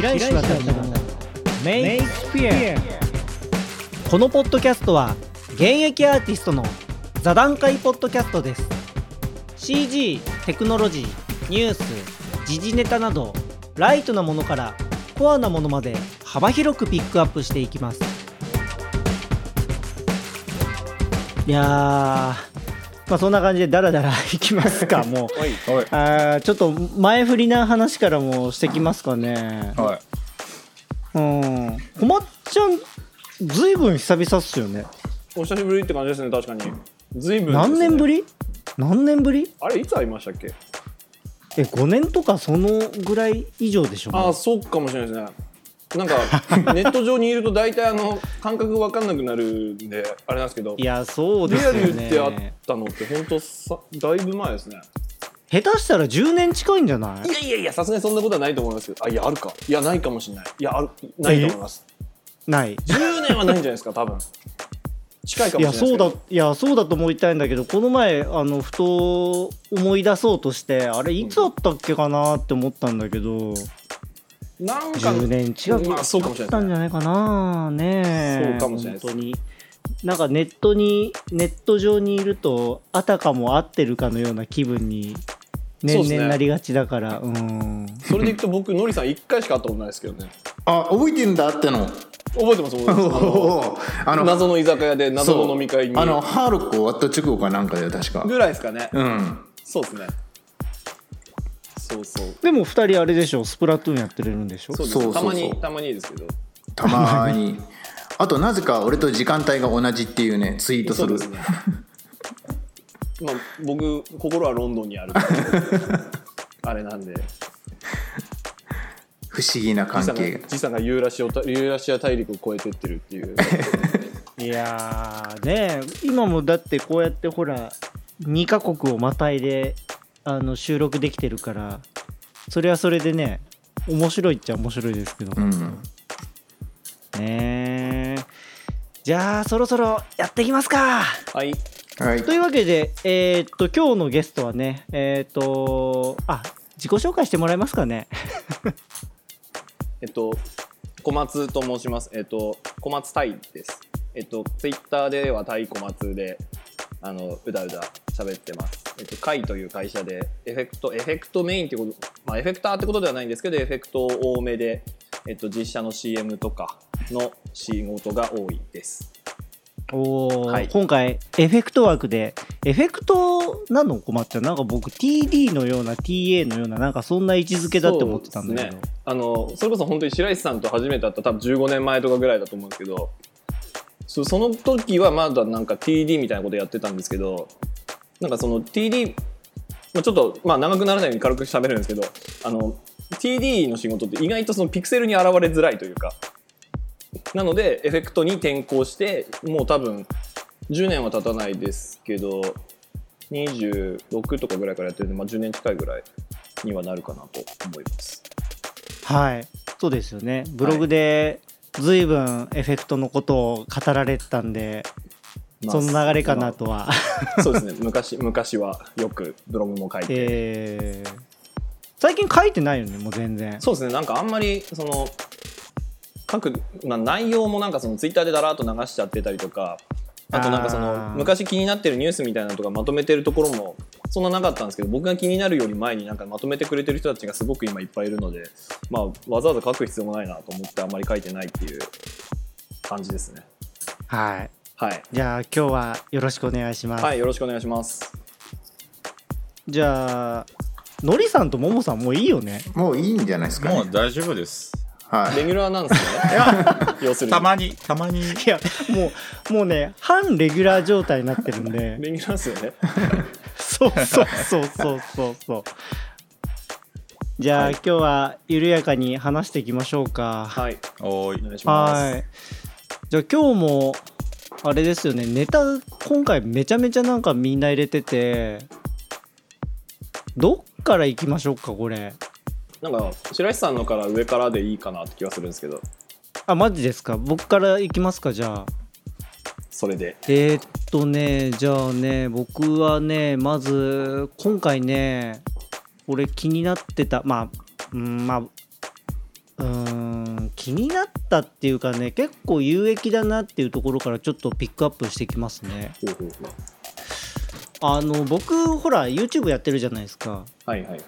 白石渡のメイスピア。このポッドキャストは現役アーティストの座談会ポッドキャストです。CG テクノロジーニュース時事ネタなどライトなものからコアなものまで幅広くピックアップしていきます。いやまあそんな感じでダラダラ いきますかもうはい。はい。あーちょっと前振りな話からもしてきますかねはい。うんこまっちゃんずいぶん久々っすよねお久しぶりって感じですね、確かに。ずいぶん、何年ぶり？り何年ぶり？あれ、いつ会いましたっけ？え5年とかそのぐらい以上でしょああ、そうかもしれないですね。なんか、ネット上にいると大体あの、感覚わかんなくなるんで、あれなんですけど、いやそうでリアすよルってあっねたのって本当さ、だいぶ前ですね。下手したら10年近いんじゃない？いやいやいや、さすがにそんなことはないと思いますけど、あ、いや、あるか。いや、ないかもしれない。いや、ある、ないと思います。ない10年はないんじゃないですか、多分。近いかもしれないですけど。そうだいやそうだと思いたいんだけどこの前あのふと思い出そうとしてあれいつあったっけかなって思ったんだけどなんか、10年近くまあ、そうかもしれないたんじゃないかな。ねえ。そうかもしれない本当に。なんかネットにネット上にいるとあたかも合ってるかのような気分に年そうっすね。々なりがちだから。うん。それでいくと僕、のりさん1回しか会ったことないですけどね。あ、覚えてんだっての。覚えてます、覚えてます。あの謎の居酒屋で謎の飲み会に。あの、ハルコ終わった直後かなんかで確か。ぐらいですかね、うん。そうですねそうそう。でも2人あれでしょ？スプラトゥーンやってるんでしょ？そうそうそうたまにたまにですけど。たまーに。あと、なぜか俺と時間帯が同じっていうね、ツイートする。そうですね。まあ僕心はロンドンにある。あれなんで。不思議な関時差が係が。時差がユーラシアユーラシア大陸を越えてってるっていう。いやーね今もだってこうやってほら2カ国をまたいであの収録できてるからそれはそれでね面白いっちゃ面白いですけど、うん。ねえ。じゃあそろそろやっていきますか。はい。はい。と。いうわけでえーっと今日のゲストはねえーっとあ自己紹介してもらえますかね。えっと小松と申します。えっと小松タイです。えっとツイッターではタイ小松であのうだうだ喋ってます。えっとカイという会社でエフェクトエフェクトメインってことまあエフェクターってことではないんですけどエフェクト多めでえっと実写の CM とかの仕事が多いです。おー。はい。今回エフェクト枠でエフェクトなの困っちゃうなんか僕 TD のような TA のようななんかそんな位置づけだって思ってたんだけど、ね。あのそれこそ本当に白石さんと初めて会った多分15年前とかぐらいだと思うんですけどそその時はまだなんか TD みたいなことやってたんですけどなんかその TD まあちょっとまあ長くならないように軽く喋るんですけどあの TD の仕事って意外とそのピクセルに現れづらいというかなのでエフェクトに転向してもう多分10年は経たないですけど26とかぐらいからやってるんで、まあ、10年近いぐらいにはなるかなと思います。はいそうですよねブログで随分エフェクトのことを語られてたんで、まあその流れかなとは、そうですね。昔昔はよくブログも書いて、えー。最近書いてないよねもう全然。そうですね。なんかあんまりその書く、まあ、内容もなんかそのツイッターでだらっと流しちゃってたりとかあとなんかそあのー。昔気になってるニュースみたいなのとかまとめてるところもそんななかったんですけど僕が気になるより前になんかまとめてくれてる人たちがすごく今いっぱいいるので、まあ、わざわざ書く必要もないなと思ってあんまり書いてないっていう感じですね。はい。はい、じゃあ今日はよろしくお願いします、はい、よろしくお願いします。じゃあのりさんとももさんもういいよね。もういいんじゃないですかね。もう大丈夫です。はい。レギュラーなんですね。要するに。たまに、たまに。いやもうもうね反レギュラー状態になってるんで。レギュラーですよね。そうそうそうそうそうそう。じゃあ、はい。今日は緩やかに話していきましょうか。はい。おーい。お願いします。はい。じゃあ今日もあれですよね。ネタ今回めちゃめちゃなんかみんな入れててどっから行きましょうかこれなんか白石さんのから上からでいいかなって気がするんですけど。あマジですか？僕から行きますかじゃあ。それで。えーっとねじゃあね僕はねまず今回ね俺気になってたまあ、うん、まあうーん気になったっていうかね結構有益だなっていうところからちょっとピックアップしてきますね。ほうほうほう。あの僕ほら YouTube やってるじゃないですか。はいはいはい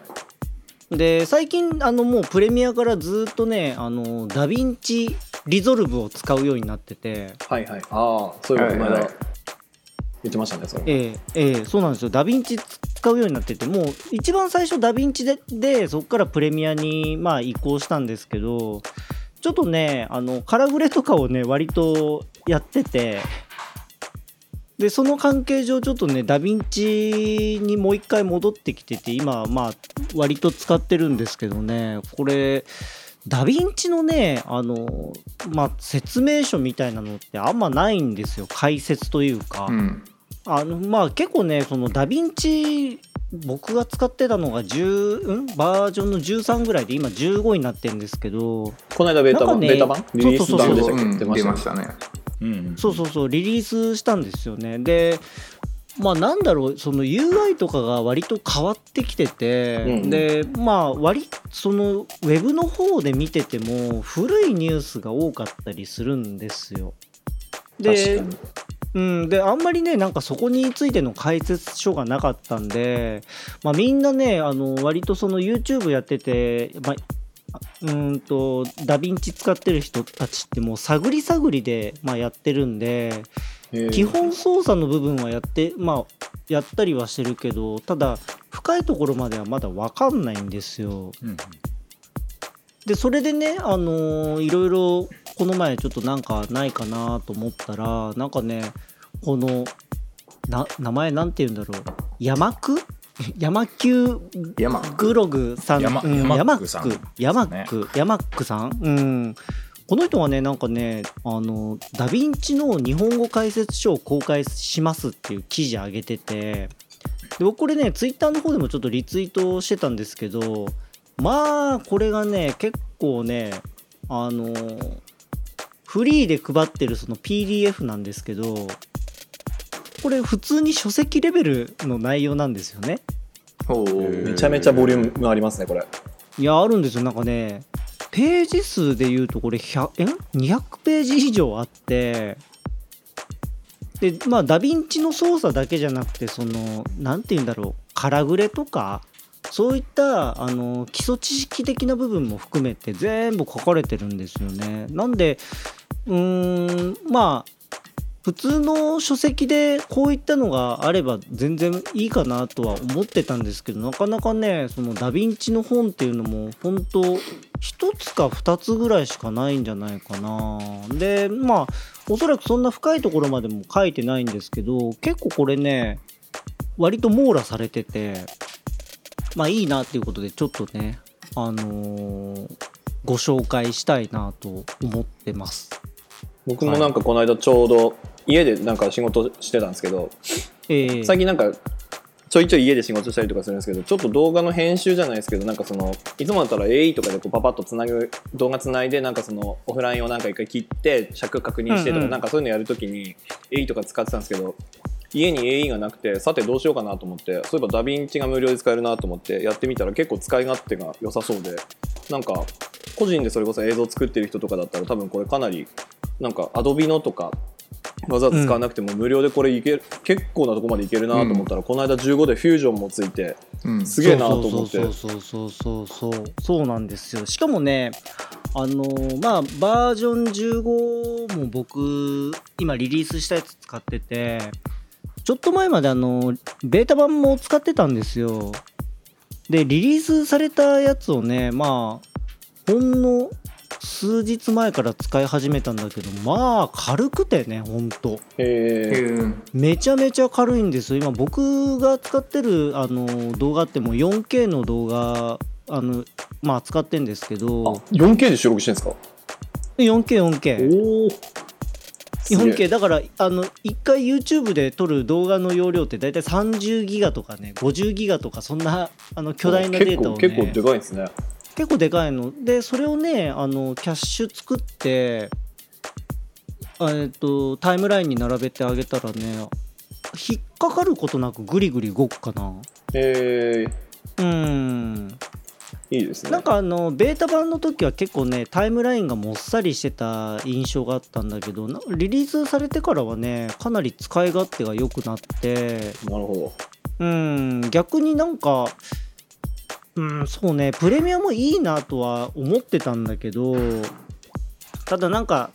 で最近あのもうプレミアからずっとねあのダヴィンチリゾルブを使うようになってて。はいはい。ああそういうこと前田はい。はい言ってましたねそれ。ええええそうなんですよ。ダヴィンチ使うようになっててもう一番最初ダヴィンチででそこからプレミアにまあ移行したんですけどちょっとねあのカラグレとかをね割とやっててでその関係上ちょっとねダヴィンチにもう一回戻ってきてて今まあ割と使ってるんですけどね。これダヴィンチのねあのまあ説明書みたいなのってあんまないんですよ。解説というか、うん。あのまあ結構ねそのダヴィンチ僕が使ってたのが10、ん、バージョンの13ぐらいで今15になってるんですけど。この間ベータ版、なんかねベータ版？リリース版でしたっけ？うん出ましたねそうそうそうリリースしたんですよね。でまあなんだろうその UI とかが割と変わってきてて、うんでまあ割そのウェブの方で見てても古いニュースが多かったりするんですよ。でうん、であんまりねなんかそこについての解説書がなかったんで、まあ、みんなねあの割とその YouTube やってて、まあ、あうーんとダヴィンチ使ってる人たちってもう探り探りで、まあ、やってるんで基本操作の部分はやってまあやったりはしてるけどただ深いところまではまだ分かんないんですよ。うん。でそれでねあのーいろいろこの前ちょっとなんかないかなと思ったらなんかねこのな名前なんて言うんだろう。山区山級山グログさん、山うん山山区さん。山区山区さん、うん、この人はねなんかねあのダヴィンチの日本語解説書を公開しますっていう記事上げててで僕これねツイッターの方でもちょっとリツイートしてたんですけどまあこれがね結構ねあのフリーで配ってるその PDF なんですけどこれ普通に書籍レベルの内容なんですよね。おーめちゃめちゃボリュームありますねこれいやあるんですよなんかねページ数でいうとこれ100え？200ページ以上あってでまあダヴィンチの操作だけじゃなくてその何て言うんだろうカラグレとかそういったあの基礎知識的な部分も含めて全部書かれてるんですよね。なんでうーんまあ普通の書籍でこういったのがあれば全然いいかなとは思ってたんですけどなかなかねそのダヴィンチの本っていうのも本当1つか2つぐらいしかないんじゃないかなでまあおそらくそんな深いところまでも書いてないんですけど結構これね割と網羅されててまあいいなっていうことでちょっとねあのーご紹介したいなと思ってます。僕もなんかこの間ちょうど家でなんか仕事してたんですけどえー最近なんかちょいちょい家で仕事したりとかするんですけどちょっと動画の編集じゃないですけどなんかそのいつもだったら AE とかでこうパパッとつなぐ動画つないでなんかそのオフラインをなんか一回切って尺確認してとか、うんうん。なんかそういうのやるときに AE とか使ってたんですけど家に AE がなくてさてどうしようかなと思ってそういえばダヴィンチが無料で使えるなと思ってやってみたら結構使い勝手が良さそうでなんか個人でそれこそ映像作ってる人とかだったら多分これかなりなんかアドビのとかわざわざ使わなくても無料でこれいける、結構なとこまでいけるなと思ったら、この間15でフュージョンもついてうん。すげえなと思って。そうそうそうそうそうそうそうなんですよしかもねあのーまあバージョン15も僕今リリースしたやつ使っててちょっと前まであのベータ版も使ってたんですよ。でリリースされたやつをねまあほんの数日前から使い始めたんだけどまあ軽くてねほんと。めちゃめちゃ軽いんですよ。今僕が使ってるあの動画ってもう 4K の動画あのまあ使ってんですけあど 4K で収録してるんですか？4K4K おお 4K だからあの1回 YouTube で撮る動画の容量って大体30ギガとかね50ギガとかそんなあの巨大なデータを、ね、結構結構でかいですね結構でかいの。でそれをねあのキャッシュ作ってあえっとタイムラインに並べてあげたらね引っかかることなくグリグリ動くかな。えー、うん。いいですね。なんかあのベータ版の時は結構ねタイムラインがもっさりしてた印象があったんだけどなリリースされてからはねかなり使い勝手が良くなって。なるほうん。逆になんかうんそうね。プレミアもいいなとは思ってたんだけどただなんか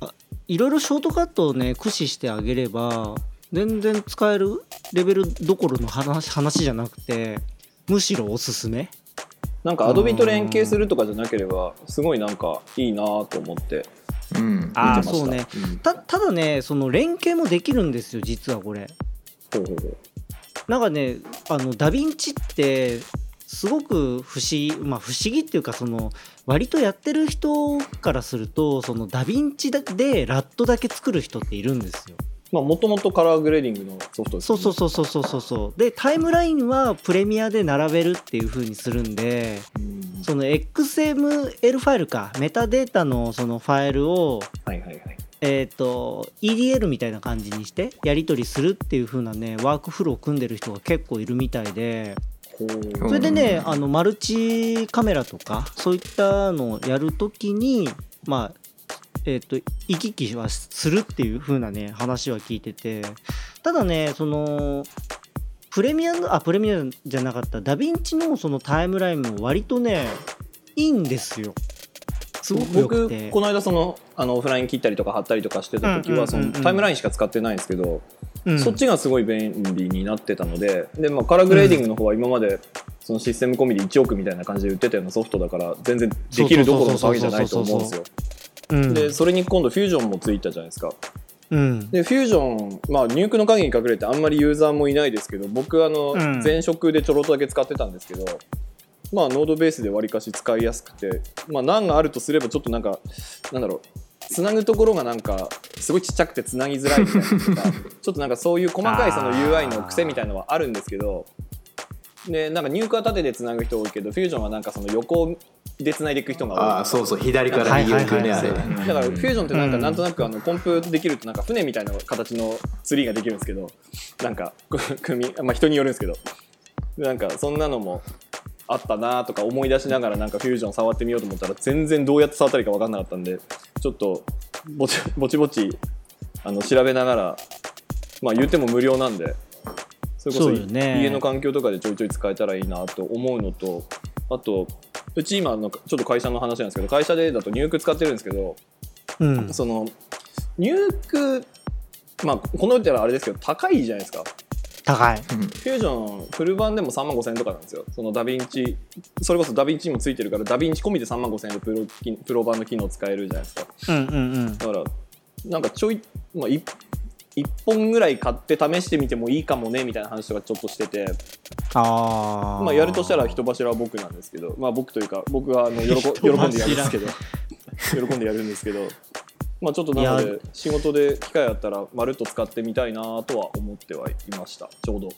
あいろいろショートカットをね駆使してあげれば全然使えるレベルどころの話話じゃなくてむしろおすすめ。どなんかアドビと連携するとかじゃなければすごいなんかいいなと思ってうん。あそうね。うん。たただねその連携もできるんですよ実はこれ。ほうほうほう。なんかねあのダヴィンチってすごく不思議まあ不思議っていうかその割とやってる人からするとそのダヴィンチだでラットだけ作る人っているんですよ。まあもともとカラーグレーディングのソフトですそうねそうそうそうそうそうそう。でタイムラインはプレミアで並べるっていう風にするんでうん。その XML ファイルかメタデータのそのファイルをはいはいはい。えー、と EDL みたいな感じにしてやり取りするっていう風なねワークフローを組んでる人が結構いるみたいでそれでね、うんあのマルチカメラとかそういったのをやるときにまあえっ、と行き来はするっていう風なね話は聞いてて。ただねそのプレミアのあプレミアじゃなかった。ダヴィンチのそのタイムラインも割とねいいんですよ。すごくよく僕てこの間そのあのオフライン切ったりとか貼ったりとかしてた時はそのタイムラインしか使ってないんですけど、うん。そっちがすごい便利になってたのでで、まあ、カラーグレーディングの方は今までそのシステム込みで1億みたいな感じで売ってたようなソフトだから全然できるどころの騒ぎじゃないと思うんですよ。うん。でそれに今度フュージョンもついたじゃないですか。うん。でフュージョン、まあ、ニュークの影に隠れてあんまりユーザーもいないですけど僕あの、うん。前職でちょろっとだけ使ってたんですけどまあノードベースでわりかし使いやすくてまあ難があるとすればちょっとなんかなんだろうつなぐところがなんかすごいちっちゃくてつなぎづらいみたいなとか ちょっとなんかそういう細かいその UI の癖みたいなのはあるんですけどでなんかニュークは縦でつなぐ人多いけどフュージョンはなんかその横でつないでいく人が多い。ああそうそう左から右行くねはいあれだからフュージョンってなんかうん。なんとなくあのコンプできるとなんか船みたいな形のツリーができるんですけどなんかこう組みまあ人によるんですけどでなんかそんなのもあったなとか思い出しながらなんかフュージョン触ってみようと思ったら全然どうやって触ったらいいか分かんなかったんでちょっとぼちぼちぼちあの調べながらまあ言っても無料なんでそれこそね。家の環境とかでちょいちょい使えたらいいなと思うのとあとうち今のちょっと会社の話なんですけど会社でだとニューク使ってるんですけどうん。そのニュークまあこの言ったらあれですけど高いじゃないですか高い。フュージョンフル版でも3万5000円とかなんですよ。そのダヴィンチそれこそダヴィンチにもついてるからダヴィンチ込みで3万5000円でプロ機プロ版の機能使えるじゃないですか。うんうんうん。だからなんかちょい、まあ、1, 本ぐらい買って試してみてもいいかもねみたいな話とかちょっとしてて。あー。まあ、やるとしたら人柱は僕なんですけど、まあ、僕というか僕はあの喜喜んでやるんですけど。喜んでやるんですけど、まあ、ちょっとなのいで仕事で機会あったらまるっと使ってみたいなとは思ってはいました。ちょうど。フ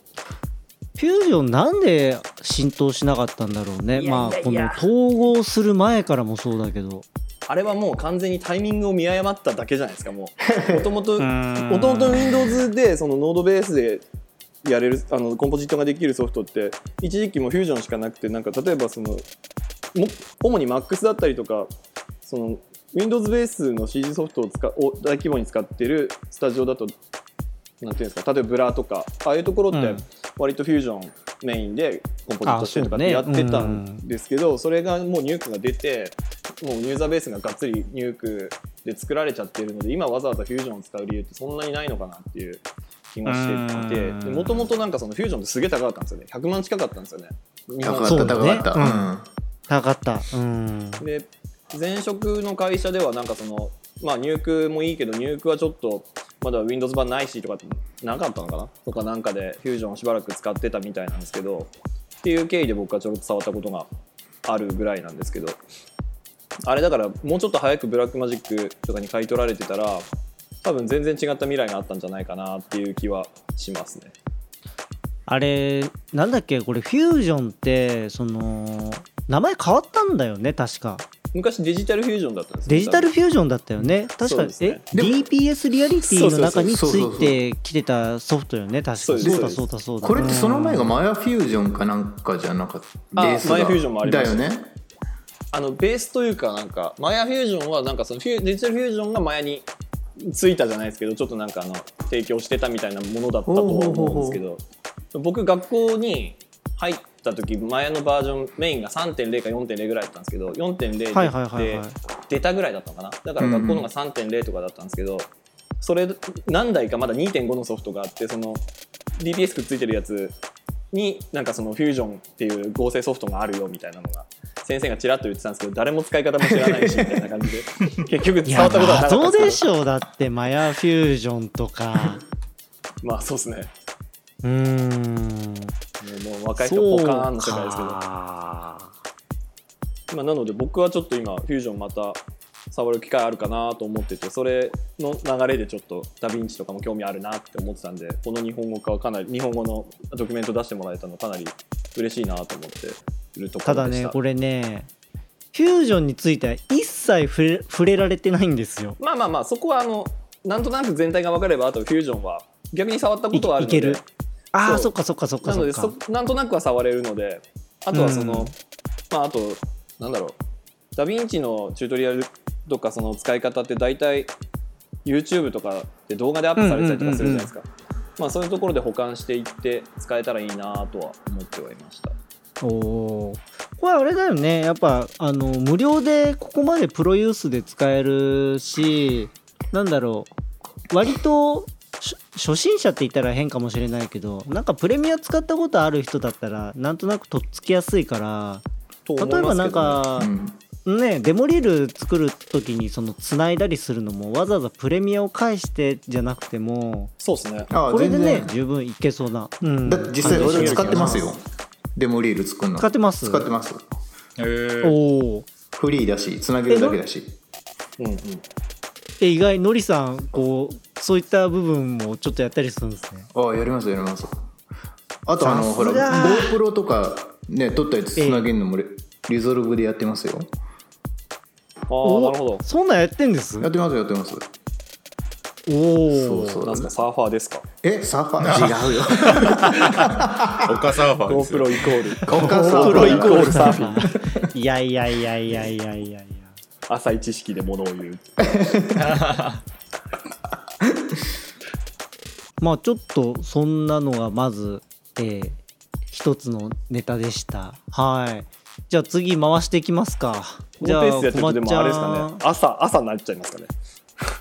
ュージョンなんで浸透しなかったんだろうね。まあこの統合する前からもそうだけど。あれはもう完全にタイミングを見誤っただけじゃないですかもう。もともともともと Windows でそのノードベースでやれるあのコンポジットができるソフトって一時期もフュージョンしかなくてなんか例えばそのも主に MAX だったりとかその Windows ベースの CG ソフトを使を大規模に使ってるスタジオだとなんていうんですか例えばブラとかああいうところってうん。割とフュージョンメインでコンポジットしてとかってあやってたんですけど、それがもうニュークが出てもうユーザーベースががっつりニュークで作られちゃってるので今わざわざフュージョンを使う理由ってそんなにないのかなっていう気がしていうん。てもともとなんかそのフュージョンってすげえ高かったんですよね。100万近かったんですよね。日本高かった高かった、高かった。うん。で前職の会社ではなんかそのまあ入クもいいけど入クはちょっとまだ Windows 版ないしとかなかったのかな？とかなんかでフュージョンをしばらく使ってたみたいなんですけどっていう経緯で僕はちょっと触ったことがあるぐらいなんですけどあれだからもうちょっと早くブラックマジックとかに買い取られてたら多分全然違った未来があったんじゃないかなっていう気はしますね。あれなんだっけ？これフュージョンってその名前変わったんだよね確か。昔デジタルフュージョンだったんですよデジタルフュージョンだったよね。確か、そうですね。え DPS リアリティの中につそうそうそういてきてたソフトよね。確かそうです。そうだそうだそうだ。これってその前がうんマヤフュージョンかなんかじゃなかったあベースがマヤフュージョンもありましただよね。あのベースというかなんかマヤフュージョンはなんかそのデジタルフュージョンがマヤについたじゃないですけどちょっとなんかあの提供してたみたいなものだったとは思うんですけど僕学校に入った時マヤのバージョンメインが3.0か4.0ぐらいだったんですけど4.0で出たぐらいだったのかな？だから学校のが3.0とかだったんですけど、それ何台かまだ2.5のソフトがあってその DPS くっついてるやつになんかそのフュージョンっていう合成ソフトがあるよみたいなのが先生がちらっと言ってたんですけど誰も使い方も知らないしみたいな感じで 結局伝わったことはなかったでけですしょだってマヤフュージョンとか。ど まあそうですねうーんもう若い人ポカーンの世界ですけど。まあ、なので僕はちょっと今フュージョンまた触る機会あるかなと思っててそれの流れでちょっとダヴィンチとかも興味あるなって思ってたんでこの日本語化はかなり日本語のドキュメント出してもらえたのかなり嬉しいなと思っているとこたろでした。だねこれねフュージョンについては一切触れ触れられてないんですよ。まあまあまあそこはあのなんとなく全体が分かればあとフュージョンは逆に触ったこいとはあるのでいけるああそっかそっかそっかなのでそなんとなくは触れるのであとはその、うん。まああとなんだろう。ダヴィンチのチュートリアルとかその使い方って大体 YouTube とかで動画でアップされてたりとかするじゃないですか、まあそういうところで保管していって使えたらいいなとは思ってはいました。おこれあれだよね。やっぱあの無料でここまでプロユースで使えるしなんだろう。割とし初心者って言ったら変かもしれないけどなんかプレミア使ったことある人だったらなんとなくとっつきやすいからと思い例えばなんかう、ん。ねデモリール作る時にその繋いだりするのもわざわざプレミアを返してじゃなくてもそうですね。あこれでね十分いけそうな、うん。だって実際俺使ってますしよ。デモリール作るの。使ってます。使ってます。へおー。おフリーだしつなげるだけだし。うんうん。え意外のりさんこうそういった部分もちょっとやったりするんですね。ああやりますやります。あとあのほらが GoPro とかね撮ったやつつなげるのもリゾルブでやってますよ。ああなるほど。そんなんやってんです？やってますやってます。おおそうそう。なんすかサーファーですか？えサーファー？違うよ。丘サーファーですよ。GoPro イコール。丘サーファー GoPro イコールサーフィン。いやいやいやいやいやいやいや。浅い知識でものを言うまあちょっとそんなのがまず、えー一つのネタでした。はい。じゃあ次回していきますか。こじゃあのペースでやってるとあれですかね。朝朝になっちゃいますかね。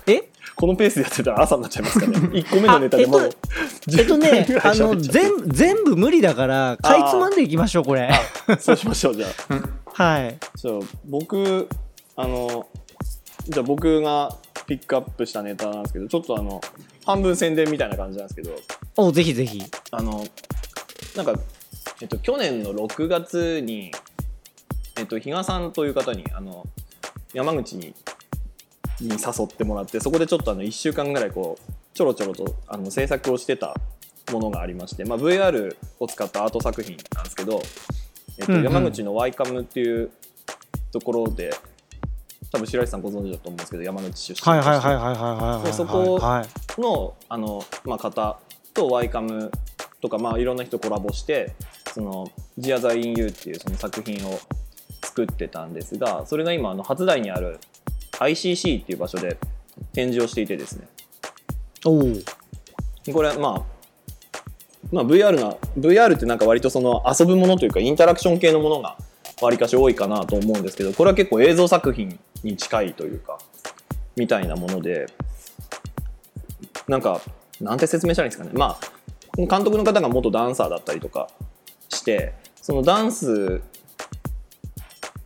え？このペースでやってたら朝になっちゃいますかね。1個目のネタでもうあえっとね10分ぐらいあの全全部無理だからかいつまんでいきましょうこれ。そうしましょうじゃあ。はい。じゃあ僕あのじゃあ僕がピックアップしたネタなんですけどちょっとあの半分宣伝みたいな感じなんですけどおぜひぜひ。あのなんか、えっと、去年の6月に、えっと、比嘉さんという方にあの山口にに誘ってもらってそこでちょっとあの1週間ぐらいこうちょろちょろとあの制作をしてたものがありまして、まあ、VR を使ったアート作品なんですけど、えっと山口のワイカムっていうところで多分白石さんご存知だと思うんですけど山口出身はいはいはいいはいはいはいはいでそこはい。のあの、まあ、方とワイカムとか、まあ、いろんな人コラボしてその「ジアザインユーっていうその作品を作ってたんですがそれが今あの初台にある ICC っていう場所で展示をしていてですね。おおこれまあまあ VR な VR ってなんか割とその遊ぶものというかインタラクション系のものがわりかし多いかなと思うんですけどこれは結構映像作品に近いというかみたいなものでなんかなんて説明したらいいんですかね。まあ監督の方が元ダンサーだったりとかしてそのダンス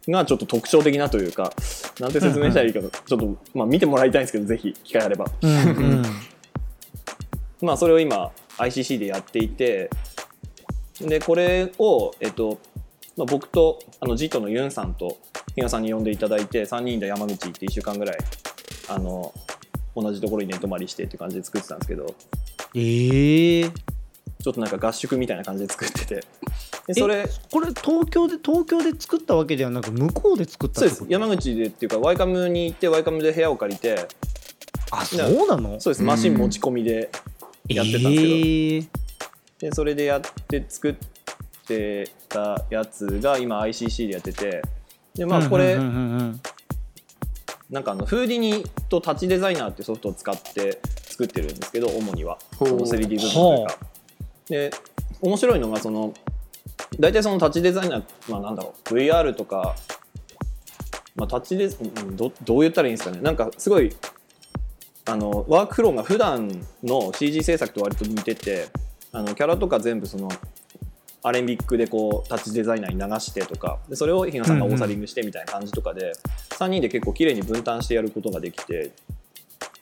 がちょっと特徴的なというかなんて説明したらいいかちょっと、まあ、見てもらいたいんですけどぜひ機会あれば。うんうん。まあ、それを今 ICC でやっていてでこれを、えっとまあ、僕とあのジットのユンさんと比嘉さんに呼んでいただいて3人で山口行って1週間ぐらいあの同じところに寝泊まりしてっていう感じで作ってたんですけどええ。ちょっとなんか合宿みたいな感じで作ってて。でそれこれ東京で東京で作ったわけではなく向こうで作ったそうです。山口でっていうかワイカムに行ってワイカムで部屋を借りてあそうなの？そうです。マシン持ち込みでやってたんですけど、えーでそれでやって作ってたやつが今 ICC でやっててでまあこれ、なんかあのフーディニとタッチデザイナーっていうソフトを使って作ってるんですけど主には。その 3D 部分というか。で面白いのがその大体そのタッチデザイナーまあなんだろう VR とか、まあ、タッチデうんどどう言ったらいいんですかね。なんかすごいあのワークフローが普段の CG 制作と割と似ててあのキャラとか全部そのアレンビックでこうタッチデザイナーに流してとかでそれを比嘉さんがオーサリングしてみたいな感じとかで、3人で結構綺麗に分担してやることができて、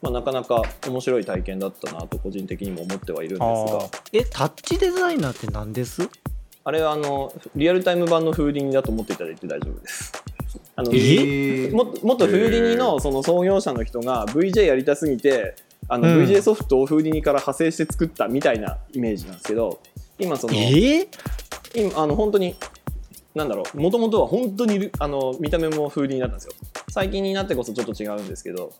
まあ、なかなか面白い体験だったなと個人的にも思ってはいるんですが。えタッチデザイナーって何です？あれはあのリアルタイム版のフーディニだと思っていただいて大丈夫です。あのえー。も元フーディニのその創業者の人が VJ やりたすぎてあのうん。VJ ソフトをフーディニから派生して作ったみたいなイメージなんですけど今そのえー、今あの本当になんだろうもともとは本当にルあの見た目もフーディニだったんですよ。最近になってこそちょっと違うんですけど。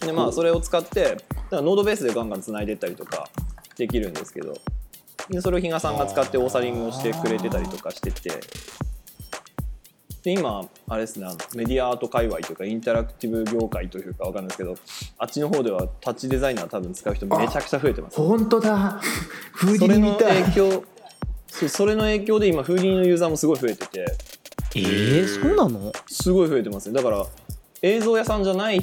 でまあそれを使ってだからノードベースでガンガンつないでったりとかできるんですけど。でそれを比嘉さんが使ってオーサリングをしてくれてたりとかしてて。で今あれですねメディアアート界隈というかインタラクティブ業界というかわかんないですけどあっちの方ではタッチデザイナー多分使う人めちゃくちゃ増えてます。本当だ。フーデそれの影響そうそれの影響で今フーディニのユーザーもすごい増えてて。えー、そうなの？すごい増えてますね。だから映像屋さんじゃない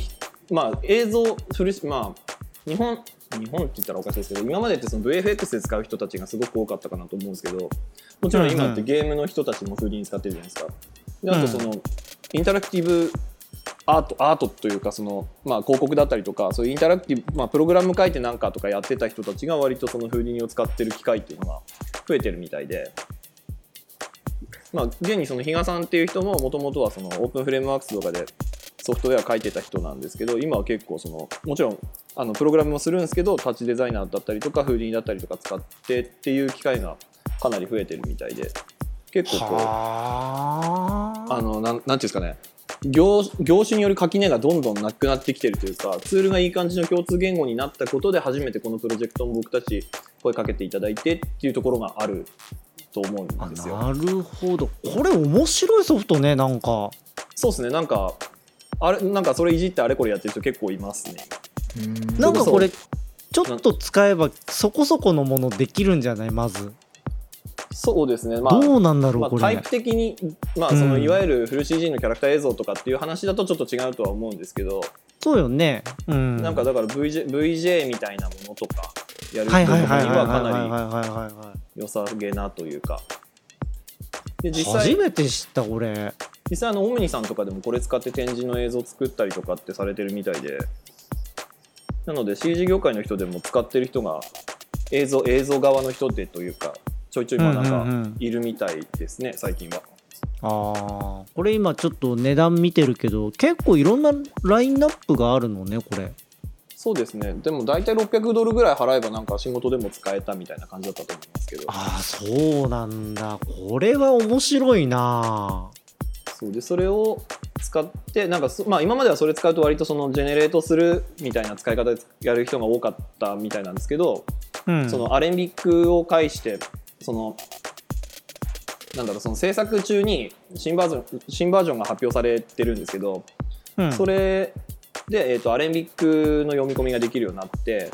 まあ映像フルまあ日本日本って言ったらおかしいですけど今までってその VFX で使う人たちがすごく多かったかなと思うんですけどもちろん今ってゲームの人たちもフーディニ使ってるじゃないですか。であとその、インタラクティブアートアートというかその、まあ、広告だったりとかそういうインタラクティブ、まあ、プログラム書いてなんかとかやってた人たちが割とそのフーディニを使ってる機会っていうのが増えてるみたいで、まあ、現にその比嘉さんっていう人ももともとはそのオープンフレームワークスとかでソフトウェア書いてた人なんですけど今は結構そのもちろんあのプログラムもするんですけどタッチデザイナーだったりとかフーディニだったりとか使ってっていう機会がかなり増えてるみたいで。結構こうはあのなんなんていうんですかね業業種による垣根がどんどんなくなってきてるというかツールがいい感じの共通言語になったことで初めてこのプロジェクトも僕たち声かけていただいてっていうところがあると思あうんですよ。なるほど。これ面白いソフトねなんか。そうですねなんかあれなんかそれいじってあれこれやってる人結構いますね。うんなんかこれそちょっと使えばそこそこのものできるんじゃない？まず、そうですね。まあどうなんだろう、まあ、これ。タイプ的に、まあ、そのうんいわゆるフル CG のキャラクター映像とかっていう話だとちょっと違うとは思うんですけど、そうよね。うん。なんかだから VJ, VJ みたいなものとかやる人はいとかにはかなり良さげなというか。で実初際めて知った俺実際あのオムニさんとかでもこれ使って展示の映像作ったりとかってされてるみたいで。なので CG 業界の人でも使ってる人が映像映像側の人でというかちょいちょいまあなんかいるみたいですね最近は。あー。これ今ちょっと値段見てるけど結構いろんなラインナップがあるのねこれ。そうですね。でも大体600ドルぐらい払えばなんか仕事でも使えたみたいな感じだったと思いますけど。ああそうなんだ。これは面白いな。そうでそれを使ってなんかそ、まあ、今まではそれ使うと割とそのジェネレートするみたいな使い方でやる人が多かったみたいなんですけど、うん。そのアレンビックを介してそのなんだろうその制作中に新バージョン新バージョンが発表されてるんですけど、うん。それで、えー、とアレンビックの読み込みができるようになって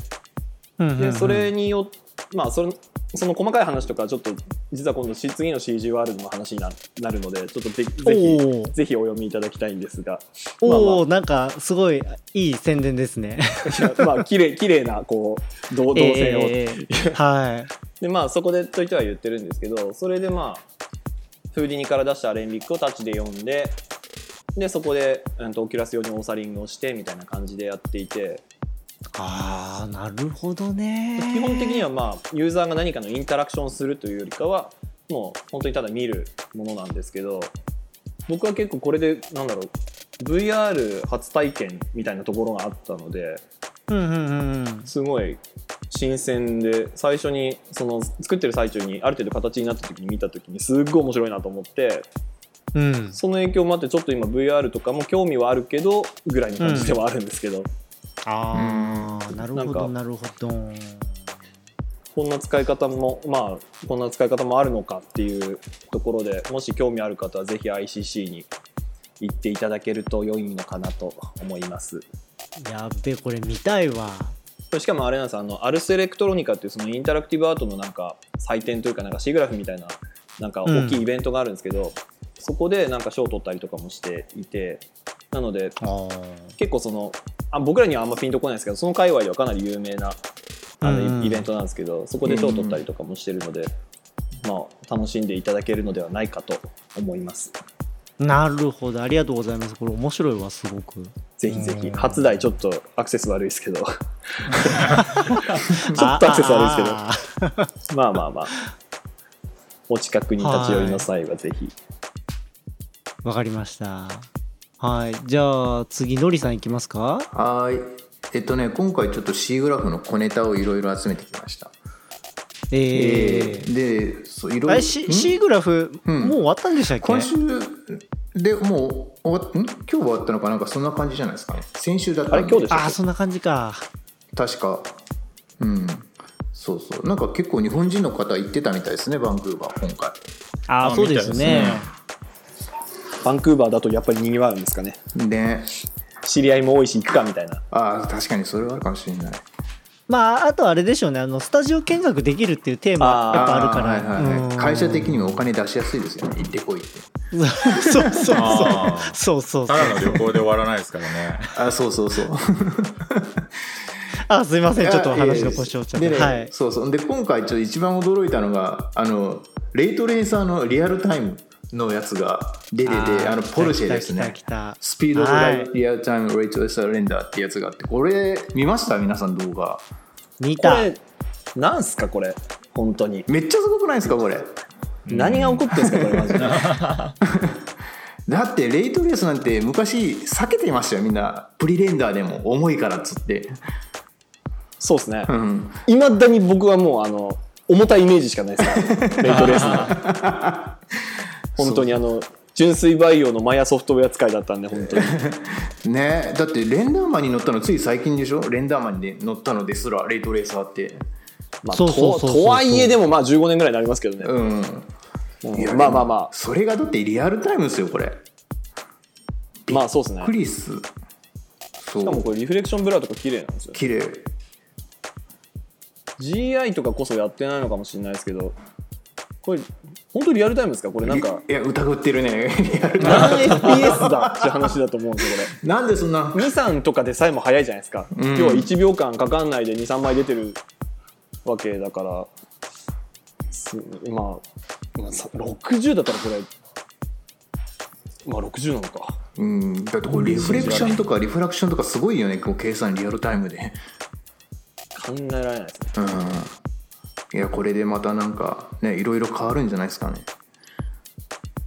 うんうんうん。でそれによまあそれその細かい話とかちょっと実は今度し次の CG ワールドの話にななるのでちょっとぜひーぜひお読みいただきたいんですがまあおお、なんかすごいいい宣伝ですね。まあ綺麗綺麗なこう動動線を、えーはい。でまあそこでといては言ってるんですけどそれでまあフーディニから出したアレンビックをタッチで読んででそこで、うん、とオキュラス用にオーサリングをしてみたいな感じでやっていてああ、なるほどね。基本的にはまあユーザーが何かのインタラクションするというよりかはもう本当にただ見るものなんですけど僕は結構これでなんだろう VR 初体験みたいなところがあったのでうんうんうんうん。すごい新鮮で最初にその作ってる最中にある程度形になった時に見た時にすっごい面白いなと思ってうんその影響もあってちょっと今 VR とかも興味はあるけどぐらいの感じではあるんですけど、ああなるほなんか。どなるほど。こんな使い方もまあこんな使い方もあるのかっていうところでもし興味ある方はぜひ ICC に行っていただけると良いのかなと思います。やっべこれ見たいわ。しかもあれなんですあのアルスエレクトロニカっていうそのインタラクティブアートのなんか祭典というかなんかシーグラフみたいななんか大きいイベントがあるんですけど、そこでなんか賞を取ったりとかもしていてなので結構そのあ僕らにはあんまピンとこないですけどその界隈ではかなり有名なあの、イベントなんですけどそこで賞を取ったりとかもしてるので、まあ、楽しんでいただけるのではないかと思います。なるほど。ありがとうございます。これ面白いわすごく。ぜひぜひ。うん初台ちょっとアクセス悪いですけど。ちょっとアクセス悪いですけど。ですけどまあまあまあ。お近くに立ち寄りの際はぜひ、わかりました。はい。じゃあ次のりさんいきますか？はーい。えっとね今回ちょっと C グラフの小ネタをいろいろ集めてきました。えー。でそういろいろ C, ん？C グラフ、うん。もう終わったんでしたっけ？今週でもう終わっん？今日終わったのか？なんかそんな感じじゃないですかね。先週だったんあれ今日でしたああそんな感じか。確か。うん。そうそう。なんか結構日本人の方行ってたみたいですねバンクーバー今回。あああそうですみねバンクーバーだとやっぱりにぎわうんですかね。ね知り合いも多いし行くかみたいな。ああ確かにそれはあるかもしれない。まああとあれでしょうね。あのスタジオ見学できるっていうテーマやっぱあるから。ーはいはいはい。うん。会社的にもお金出しやすいですよね。行ってこいって。そうそうそう。そうそうただの旅行で終わらないですからね。あそうそうそう。あすいません。ちょっと話の故障ちゃってはい。そうそう。で今回ちょっと一番驚いたのがあのレートレーサーのリアルタイムのやつが出ててーあのポルシェですね。来た来た。来たスピードドはい。ライリアルタイムレートレーサーレンダーってやつがあってこれ見ました？皆さん動画。見た。これなんすか？これ。本当に。めっちゃすごくないですか？これ。何が起こってんすか？これマジで。だってレイトレースなんて昔避けていましたよみんな。プリレンダーでも重いからっつって。そうですね。うん。いまだに僕はもうあの重たいイメージしかないですから。レイトレースの 本当にあの純粋培養のマヤソフトウェア使いだったんで本当に。ねだってレンダーマンに乗ったのつい最近でしょ？レンダーマンに乗ったのですらレイトレーサーって。まあととはいえでもまあ15年ぐらいになりますけどね、うん。まあまあまそれがだってリアルタイムですよこれ。あまあそうですね。クリスそしかもうこれリフレクションブラとか綺麗なんですよ。綺麗。GI とかこそやってないのかもしれないですけどこれ本当にリアルタイムですか？これなんか。いや疑ってるね。何 FPS だって話だと思うんですよこれ。ムなんでそんな？23とかでさえも早いじゃないですか、うん。要は1秒間かかんないで23枚出てるわけだから。すまあまあさ60だったらこれ。まあ60なのか。うん。だってこれリフレクションとかリフラクションとかすごいよね。こう計算リアルタイムで。考えられないですね。うんいやこれでまたなんかねいろいろ変わるんじゃないですかね。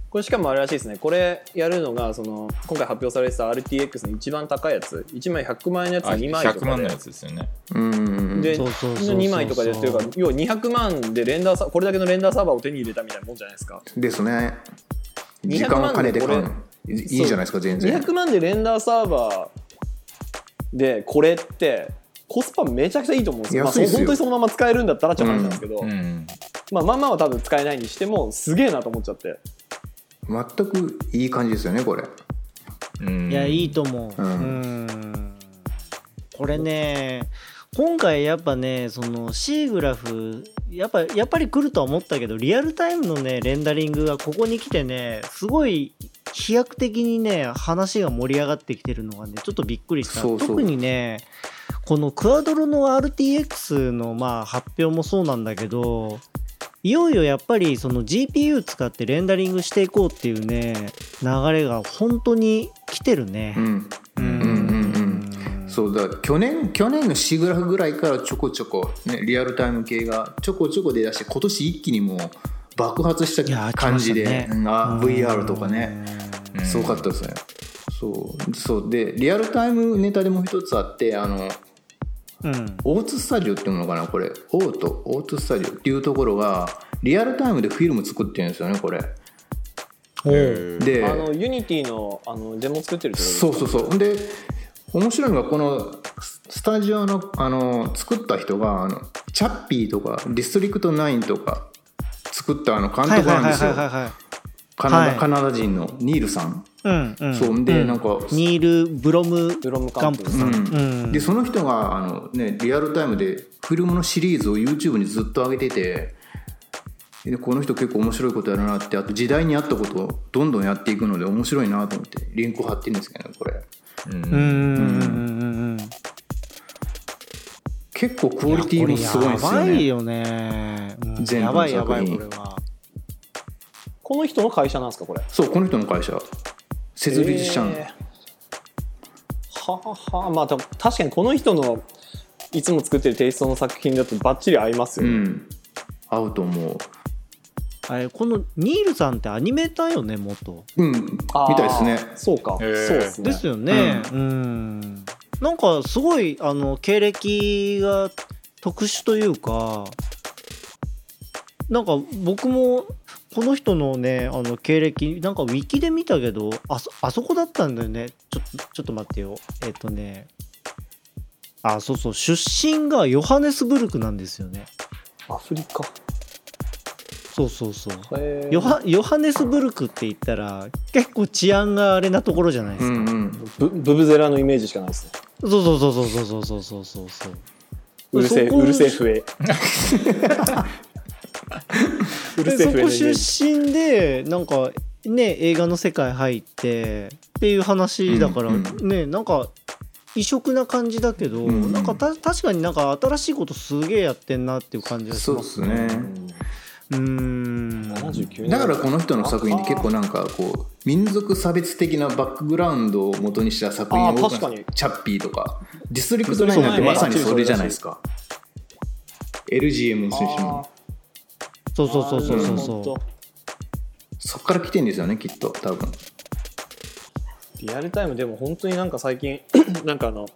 これしかもあれらしいですね。これやるのがその今回発表されてた RTX の一番高いやつ。1枚100万円のやつあ2枚と100かで。万のやつですよね。うん。でそうそうそうそう2枚とかでやってるから要は200万でレンダーサこれだけのレンダーサーバーを手に入れたみたいなもんじゃないですか。ですね。200時間を金で買ういいじゃないですか全然。200万でレンダーサーバーでこれってコスパめちゃくちゃいいと思うんですよ。まあ、本当にそのまま使えるんだったらって話なんですけど、うん。まあまあまあは多分使えないにしてもすげえなと思っちゃって。全くいい感じですよねこれ。うん。いやいいと思う。ううん。んこれね今回やっぱねその C グラフやっぱやっぱり来るとは思ったけどリアルタイムのねレンダリングがここに来てねすごい飛躍的にね話が盛り上がってきてるのがねちょっとびっくりした。そうそう。特にねこのクアドロの RTX のまあ発表もそうなんだけどいよいよやっぱりその GPU 使ってレンダリングしていこうっていうね流れが本当に来てるね。う。ん。うん。うんそうだ去年去年の4グラフぐらいからちょこちょこ、ね、リアルタイム系がちょこちょこ出だして今年一気にもう爆発した感じで、ね。うん。あうん VR とかね。うん。すごかったですね。そう。そう。でリアルタイムネタでもう一つあってあのうん。オーツスタジオっていうのかなこれ。オートオーツスタジオっていうところがリアルタイムでフィルム作ってるんですよねこれ。であのユニティのあのデモ作ってるってことですそうそうそう。で面白いのがこのススタジオのあの作った人があのチャッピーとかディストリクト9とか作ったあの監督なんですよ。はいはいカナダはい。カナダ人のニールさん、うんうん。そうでなんかニール・ブロムブロムガカンプさん、うん。うん。でその人があの、ね、リアルタイムでフィルムのシリーズを YouTube にずっと上げててでこの人結構面白いことやるなってあと時代に合ったことをどんどんやっていくので面白いなと思ってリンク貼ってるんですけどねこれ。うん。うん。うんうんうん結構クオリティもすごいんですよやばいねよね、うん。全部のやばいやばい作品これはこの人の会社なんですかこれ？そうこの人の会社。設立したの、えー。はあは。あまあた確かにこの人のいつも作ってるテイストの作品だとバッチリ合いますよね、うん。合うと思う。あれこのニールさんってアニメーターよね元。うん。みたいですね。そうか、へー。そうですね。ですよね。うん。なんかすごいあの経歴が特殊というかなんか僕もこの人のねあの経歴なんかウィキで見たけどあそあそこだったんだよね。ちょちょっと待ってよ。えっ、とね。あそうそう。出身がヨハネスブルクなんですよね。アフリカ？そうそうそう。ヨハヨハネスブルクって言ったら結構治安があれなところじゃないですか、うんうん。ブブブゼラのイメージしかないですね。そうそうそうそうそうそうそうそう。そうそううるせえうるせえ笛 そこ出身でなんかね映画の世界入ってっていう話だから、うんうねなんか異色な感じだけど、うんなんかた確かになんか新しいことすげえやってんなっていう感じがしまそうですすね。うーん。79年。だからこの人の作品って結構なんかこう民族差別的なバックグラウンドを元にした作品が多くチャッピーとか。ディストリクト9なんてまさにそれじゃないですか。LGM の選手もそうそうそうそうそうそう。そっから来てんですよねきっと多分。リアルタイムでも本当になんか最近 なんかあの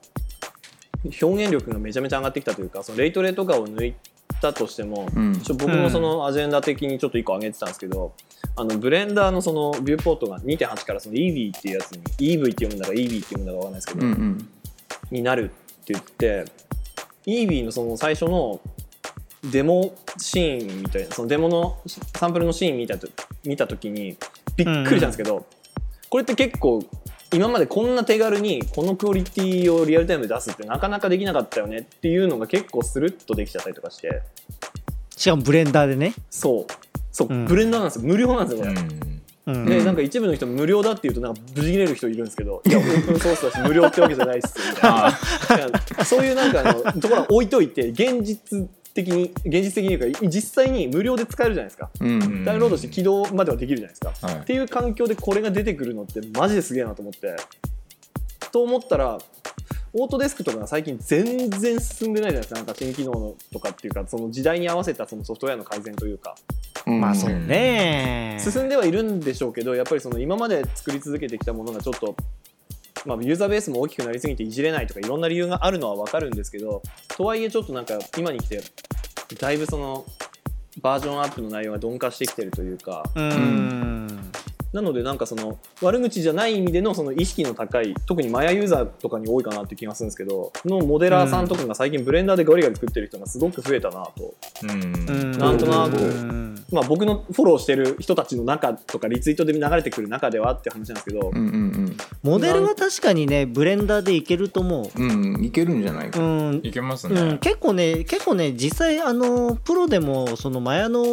表現力がめちゃめちゃ上がってきたというかそのレイトレとかを抜いたとしても、うん。ちょ僕もそのアジェンダ的にちょっと1個上げてたんですけど、あのブレンダーのそのビューポートが2.8からその EV っていうやつに EV って読むんだか EV って読むんだかわかんないですけど、うんうん。になるって言って EV のその最初のデモシーンみたいなそのデモのサンプルのシーン見たと見た時にびっくりしたんですけど、これって結構今までこんな手軽にこのクオリティをリアルタイムで出すってなかなかできなかったよねっていうのが結構スルッとできちゃったりとかして。しかもブレンダーでね、そう。そう、うん。ブレンダーなんですよ。無料なんですよこれ。うん。でなんか一部の人無料だっていうとなんかブチ切れる人いるんですけど いやオープンソースだし無料ってわけじゃないっすよみたいな。そういうなんかあのところは置いといて現実的に現実的に言うか実際に無料で使えるじゃないですか。うんダウンロードして起動まではできるじゃないですか、はい。っていう環境でこれが出てくるのってマジですげえなと思って。と思ったらオートデスクとかが最近全然進んでないじゃないですか。なんか新機能のとかっていうかその時代に合わせたそのソフトウェアの改善というか。うん。まあそうね。進んではいるんでしょうけどやっぱりその今まで作り続けてきたものがちょっと、まあ、ユーザーベースも大きくなりすぎていじれないとかいろんな理由があるのは分かるんですけどとはいえちょっとなんか今に来てだいぶそのバージョンアップの内容が鈍化してきてるというかうん。なのでなんかその悪口じゃない意味でのその意識の高い特にマヤユーザーとかに多いかなって気がするんですけどのモデラーさんとかが最近ブレンダーでガリガリ作ってる人がすごく増えたなと。うん。うんなんとなく。うん。まあ、僕のフォローしてる人たちの中とかリツイートで流れてくる中ではって話なんですけど、うんうんモデルは確かにねブレンダーでいけると思うんうんいけるんじゃないか。ううん。いけますうん、ね。結構ね結構ね実際あのプロでもそのマヤの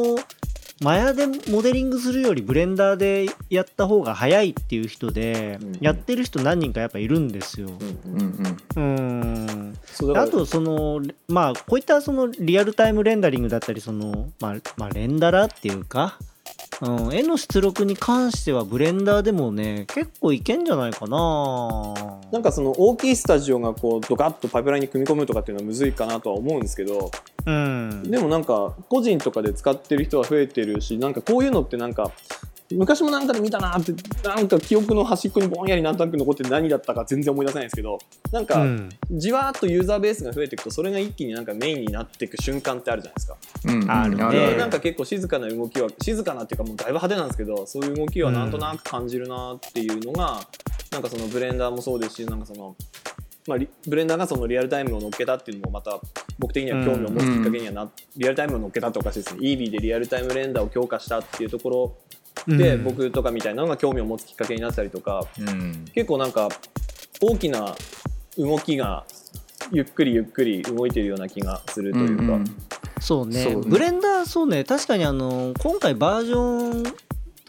マヤでモデリングするよりブレンダーでやった方が早いっていう人で、うんやってる人何人かやっぱいるんですよ。うんうんうん。うん。あとそのまあこういったそのリアルタイムレンダリングだったりその、まあ、まあレンダラーっていうか、うん、絵の出力に関してはブレンダーでもね結構いけんじゃないかな。なんかその大きいスタジオがこうドカッとパイプラインに組み込むとかっていうのはむずいかなとは思うんですけどうん、でもなんか個人とかで使ってる人は増えてるしなんかこういうのってなんか昔もなんかで見たなってなんか記憶の端っこにぼんやりなんとなく残って何だったか全然思い出せないんですけどなんか、うん。じわーっとユーザーベースが増えていくとそれが一気になんかメインになっていく瞬間ってあるじゃないですか。うん。うんあるねなんか結構静かな動きは静かなっていうかもうだいぶ派手なんですけどそういう動きはなんとなく感じるなっていうのが、なんかそのブレンダーもそうですしなんかその、まあ、リブレンダーがそのリアルタイムを乗っけたっていうのもまた僕的には興味を持つきっかけにはな、リアルタイムを乗っけたっておかしいですね。EV でリアルタイムレンダーを強化したっていうところで、うん。僕とかみたいなのが興味を持つきっかけになったりとかうん。結構なんか大きな動きがゆっくりゆっくり動いてるような気がするというか。うんうん。そうね。そうね。ブレンダーそうね。確かにあの今回バージョン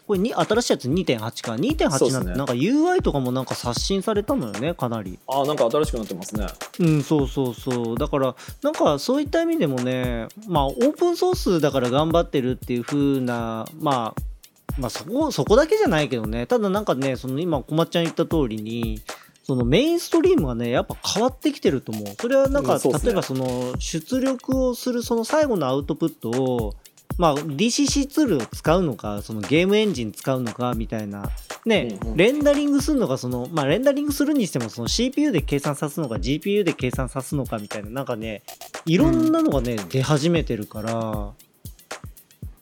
これに新しいやつ2.8か。そうっ2.8すね。なんてなんか UI とかもなんか刷新されたのよねかなり。あーなんか新しくなってますね。うんそうそうそう。だからなんかそういった意味でもねまあオープンソースだから頑張ってるっていう風なまあまあそこそこだけじゃないけどね。ただなんかねその今こまっちゃん言った通りにそのメインストリームがねやっぱ変わってきてると思う。それはなんか、うんね。例えばその出力をするその最後のアウトプットをまあ DCC ツールを使うのかそのゲームエンジン使うのかみたいな。ね、うんうん。レンダリングするのかそのまあレンダリングするにしてもその CPU で計算さすのか GPU で計算さすのかみたいな。なんかねいろんなのがね、出始めてるから、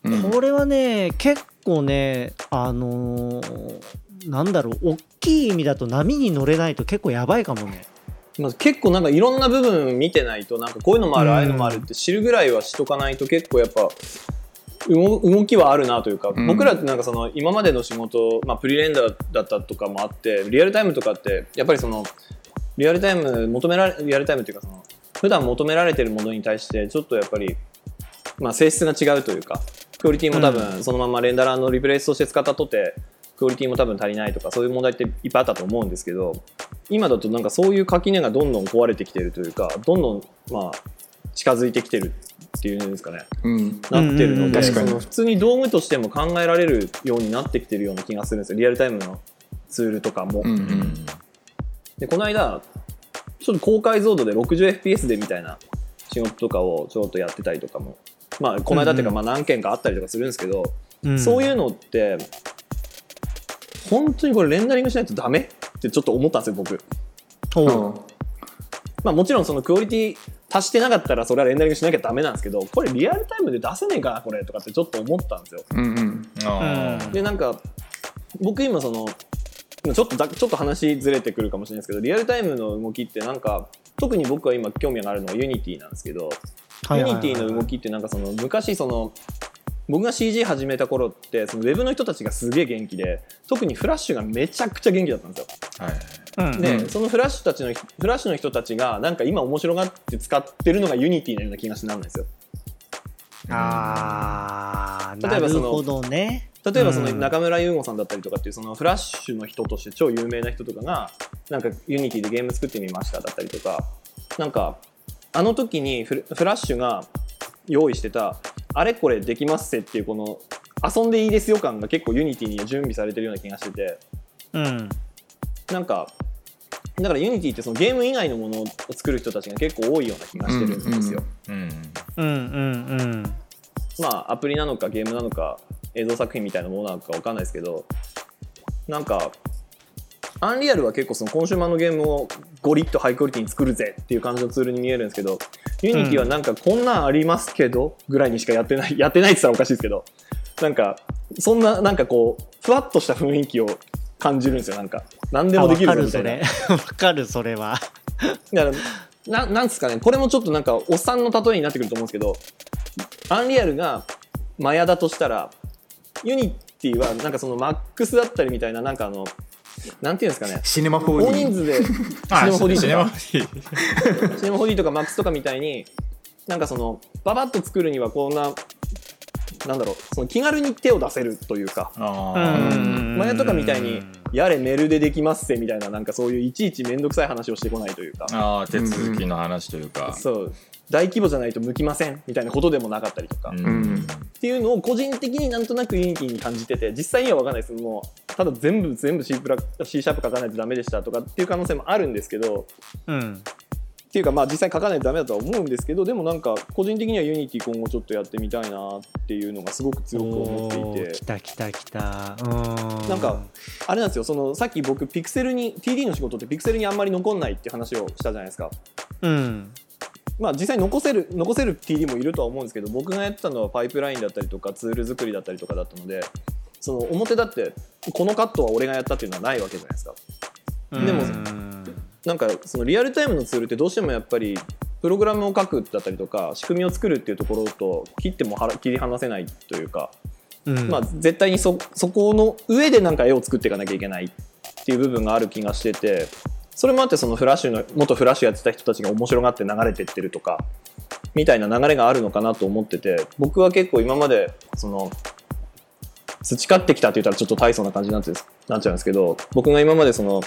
うん。これはね結構ねあのーなんだろう大きい意味だと波に乗れないと結構やばいかもね。まあ、結構なんかいろんな部分見てないとなんかこういうのもある、うん。ああいうのもあるって知るぐらいはしとかないと結構やっぱ動動きはあるなというか、うん。僕らってなんかその今までの仕事、まあ、プリレンダーだったとかもあってリアルタイムとかってやっぱりそのリアルタイム求められリアルタイムっていうかその普段求められてるものに対してちょっとやっぱり、まあ、性質が違うというかクオリティも多分そのままレンダラーのリプレイスとして使ったとてクオリティも多分足りないとかそういう問題っていっぱいあったと思うんですけど今だとなんかそういう垣根がどんどん壊れてきてるというかどんどんまあ近づいてきてるっていうんですかね。うん。なってるので、かの普通に道具としても考えられるようになってきてるような気がするんですよ。リアルタイムのツールとかも。うんうん。でこの間ちょっと高解像度で 60fps でみたいな仕事とかをちょっとやってたりとかも。まあこの間っていうかうんまあ何件かあったりとかするんですけど、うん。そういうのって本当にこれレンダリングしないとダメってちょっと思ったんですよ僕。ほう。うん。まあ、もちろんそのクオリティ足してなかったらそれはレンダリングしなきゃダメなんですけどこれリアルタイムで出せねえかなこれとかってちょっと思ったんですよ。うんうん。でなんか僕今そのちょっとだちょっと話ずれてくるかもしれないですけどリアルタイムの動きってなんか特に僕は今興味があるのはユニティなんですけど、ユニティの動きってなんかその昔その僕が CG 始めた頃ってそのウェブの人たちがすげえ元気で特にフラッシュがめちゃくちゃ元気だったんですよ。はいうんで、うんそのフラッシュたちのフラッシュの人たちがなんか今面白がって使ってるのがユニティのような気がしなんですよ。あ例えばそのるほどね。例えばそのうん。中村優吾さんだったりとかっていうそのフラッシュの人として超有名な人とかがなんかユニティでゲーム作ってみましただったりとかなんかあの時にフラフラッシュが用意してたあれこれできますせっていうこの遊んでいいですよ感が結構ユニティに準備されてるような気がしててうん。なんかだからユニティってそのゲーム以外のものを作る人たちが結構多いような気がしてるんですよ。うんうんうんまあアプリなのかゲームなのか映像作品みたいなものなのかわかんないですけどなんかアンリアルは結構そのコンシューマーのゲームをゴリッとハイクオリティに作るぜっていう感じのツールに見えるんですけどユニティはなんかこんなんありますけどぐらいにしかやってない やってないって言ったらおかしいですけどなんかそんななんかこうふわっとした雰囲気を感じるんですよなんか何であもできるみたいな。れ わかるそれは。だからななんですかね。これもちょっとなんかおっさんの例えになってくると思うんですけどアンリアルがマヤだとしたらユニティはなんかそのマックスだったりみたいななんかあのなんていうんですかね。シネマ大人 4D 数でシネ あマ 4D シネマとか 4D シネマ 4D とかマックスとかみたいになんかそのババッと作るにはこんななんだろうその気軽に手を出せるというかあうーんマヤとかみたいにやれ MEL でできますせみたいななんかそういういちいち面倒くさい話をしてこないというか。あー手続きの話というか。そう。大規模じゃないと向きませんみたいなことでもなかったりとか、うん。うんっていうのを個人的になんとなく Unity に感じてて実際には分かんないです。もうただ全部全部 C プラ C シャープ書かないとダメでしたとかっていう可能性もあるんですけどうんっていうかまあ実際書かないとダメだとは思うんですけどでもなんか個人的には Unity 今後ちょっとやってみたいなっていうのがすごく強く思っていて。来た来た来た。うん。なんかあれなんですよそのさっき僕ピクセルに TD の仕事ってピクセルにあんまり残んないって話をしたじゃないですか。うん。まあ実際残せる残せる TD もいるとは思うんですけど僕がやってたのはパイプラインだったりとかツール作りだったりとかだったのでその表だってこのカットは俺がやったっていうのはないわけじゃないですか。でもうんなんかそのリアルタイムのツールってどうしてもやっぱりプログラムを書くだったりとか仕組みを作るっていうところと切っても切り離せないというか、うん。まあ、絶対にそそこの上でなんか絵を作っていかなきゃいけないっていう部分がある気がしててそれもあってそのフラッシュの元フラッシュやってた人たちが面白がって流れてってるとかみたいな流れがあるのかなと思ってて僕は結構今までその培ってきたって言ったらちょっと大層な感じになっちゃうんですけど僕が今までその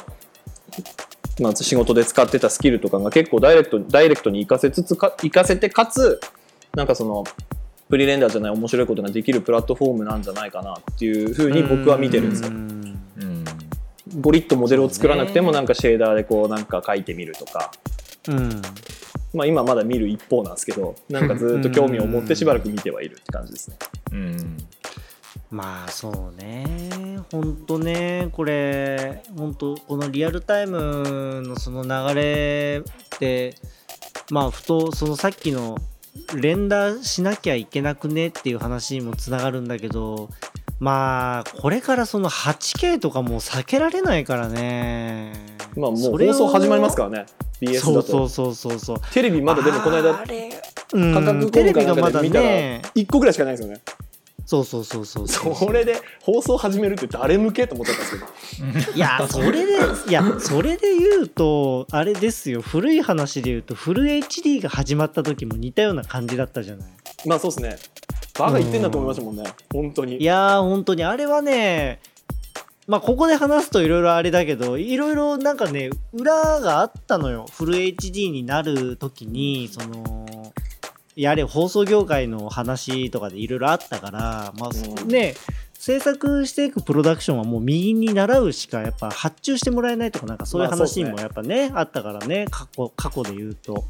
まあ、仕事で使ってたスキルとかが結構ダイレクトダイレクトに活かせつつか活かせてかつなんかそのプリレンダーじゃない面白いことができるプラットフォームなんじゃないかなっていうふうに僕は見てるんですよ。ゴリッとモデルを作らなくてもなんかシェーダーでこうなんか書いてみるとか、うん。まあ、今まだ見る一方なんですけどなんかずっと興味を持ってしばらく見てはいるって感じですね。うんまあそうね。ほんとねこれほんとこのリアルタイムのその流れってまあふとそのさっきの連打しなきゃいけなくねっていう話にもつながるんだけどまあこれからその 8K とかもう避けられないからね。まあもう放送始まりますからね。BS だと。そうそうそうそうテレビまだでもこの間価格テレビがまだかで見たらね。1個ぐらいしかないですよね。そうそうそうそう。それで放送始めるって誰向けと思っちゃったんですけど。いやそれでいやそれで言うとあれですよ。古い話で言うとフル HD が始まった時も似たような感じだったじゃない。まあそうですね。バカ言ってんだと思いましたもんね。本当に。いやー本当に。あれはねまあここで話すといろいろあれだけどいろいろなんかね裏があったのよ。フル HD になる時にそのやれ放送業界の話とかでいろいろあったからまあ、うん。ね制作していくプロダクションはもう右に習うしかやっぱ発注してもらえないとかなんかそういう話もやっぱね,、あったからね過去過去で言うと。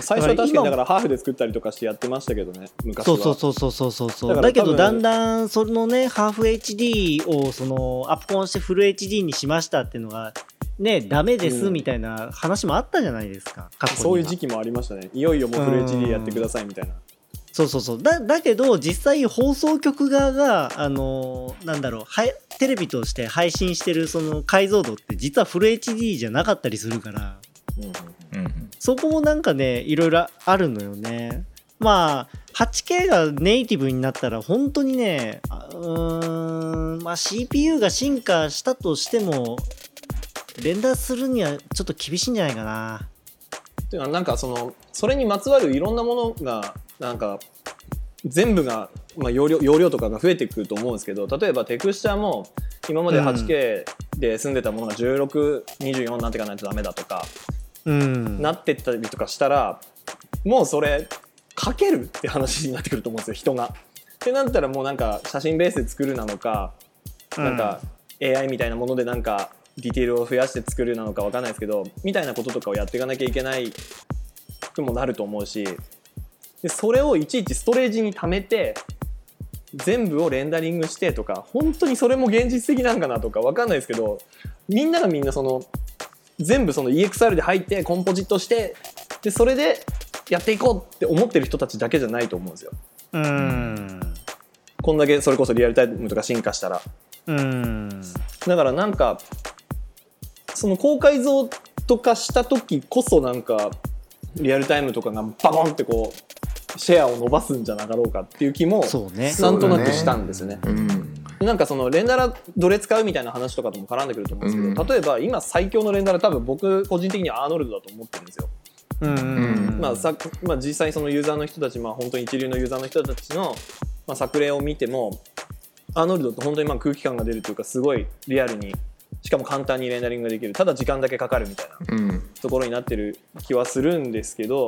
最初は確かにだからハーフで作ったりとかしてやってましたけどね昔は。そうそうそうそうそうそうだけどだんだんそのねハーフ HD をそのアップコンしてフル HD にしましたっていうのがねダメですうんみたいな話もあったじゃないですか、過去には。そういう時期もありましたね。いよいよもうフル HD やってくださいみたいな。そうそうそう。だだけど実際放送局側があのなんだろうはいテレビとして配信してるその解像度って実はフル HD じゃなかったりするから。うんうんそこもなんかねいろいろあるのよね。まあ 8K がネイティブになったら本当にねあうーんまあ CPU が進化したとしても連打するにはちょっと厳しいんじゃないかな。っていうのはなんかそのそれにまつわるいろんなものがなんか全部が、まあ、容量容量とかが増えてくると思うんですけど例えばテクスチャーも今まで 8K で済んでたものが1624になっていかないとダメだとか、うん。なってったりとかしたらもうそれかけるって話になってくると思うんですよ人が。ってなったらもうなんか写真ベースで作るなのか、なんか AI みたいなものでなんかディテールを増やして作るなのかわかんないですけどみたいなこととかをやっていかなきゃいけないくもなると思うしでそれをいちいちストレージに貯めて全部をレンダリングしてとか本当にそれも現実的なんかなとかわかんないですけどみんながみんなその全部その EXR で入ってコンポジットしてでそれでやっていこうって思ってる人たちだけじゃないと思うんですよ。うんこんだけそれこそリアルタイムとか進化したら。うんだからなんかその高解像とかした時こそなんかリアルタイムとかがバコンってこうシェアを伸ばすんじゃなかろうかっていう気もなんとなくしたんですよね。うん。なんかそのレンダラどれ使うみたいな話とかとも絡んでくると思うんですけど、うん。例えば今最強のレンダラ多分僕個人的にはアーノルドだと思ってるんですよ。うん。うんまあさまあ、実際そのユーザーの人たち、まあ、本当に一流のユーザーの人たちの、まあ、作例を見てもアーノルドって本当にまあ空気感が出るというかすごいリアルにしかも簡単にレンダリングができる。ただ時間だけかかるみたいなうん。ところになってる気はするんですけど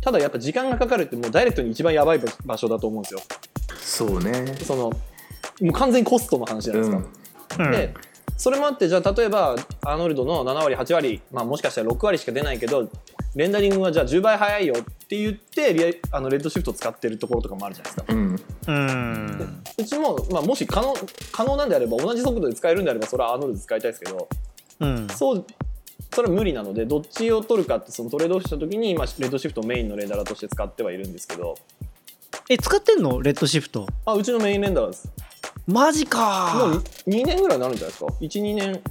ただやっぱ時間がかかるってもうダイレクトに一番やばい場所だと思うんですよ。そうね。そのもう完全にコストの話じゃないですか。うん。でそれもあってじゃあ例えばアーノルドの7割8割、まあ、もしかしたら6割しか出ないけどレンダリングはじゃあ10倍速いよって言ってリアあのレッドシフトを使ってるところとかもあるじゃないですか。うん。うん。うちも、まあ、もし可能可能なんであれば同じ速度で使えるんであればそれはアーノルド使いたいですけどうん。そうそれは無理なのでどっちを取るかってそのトレードオフした時に今レッドシフトをメインのレンダラーとして使ってはいるんですけど。え使ってんの？レッドシフト。あうちのメインレンダラーです。マジもうか2年ぐらいになるんじゃないですか？12年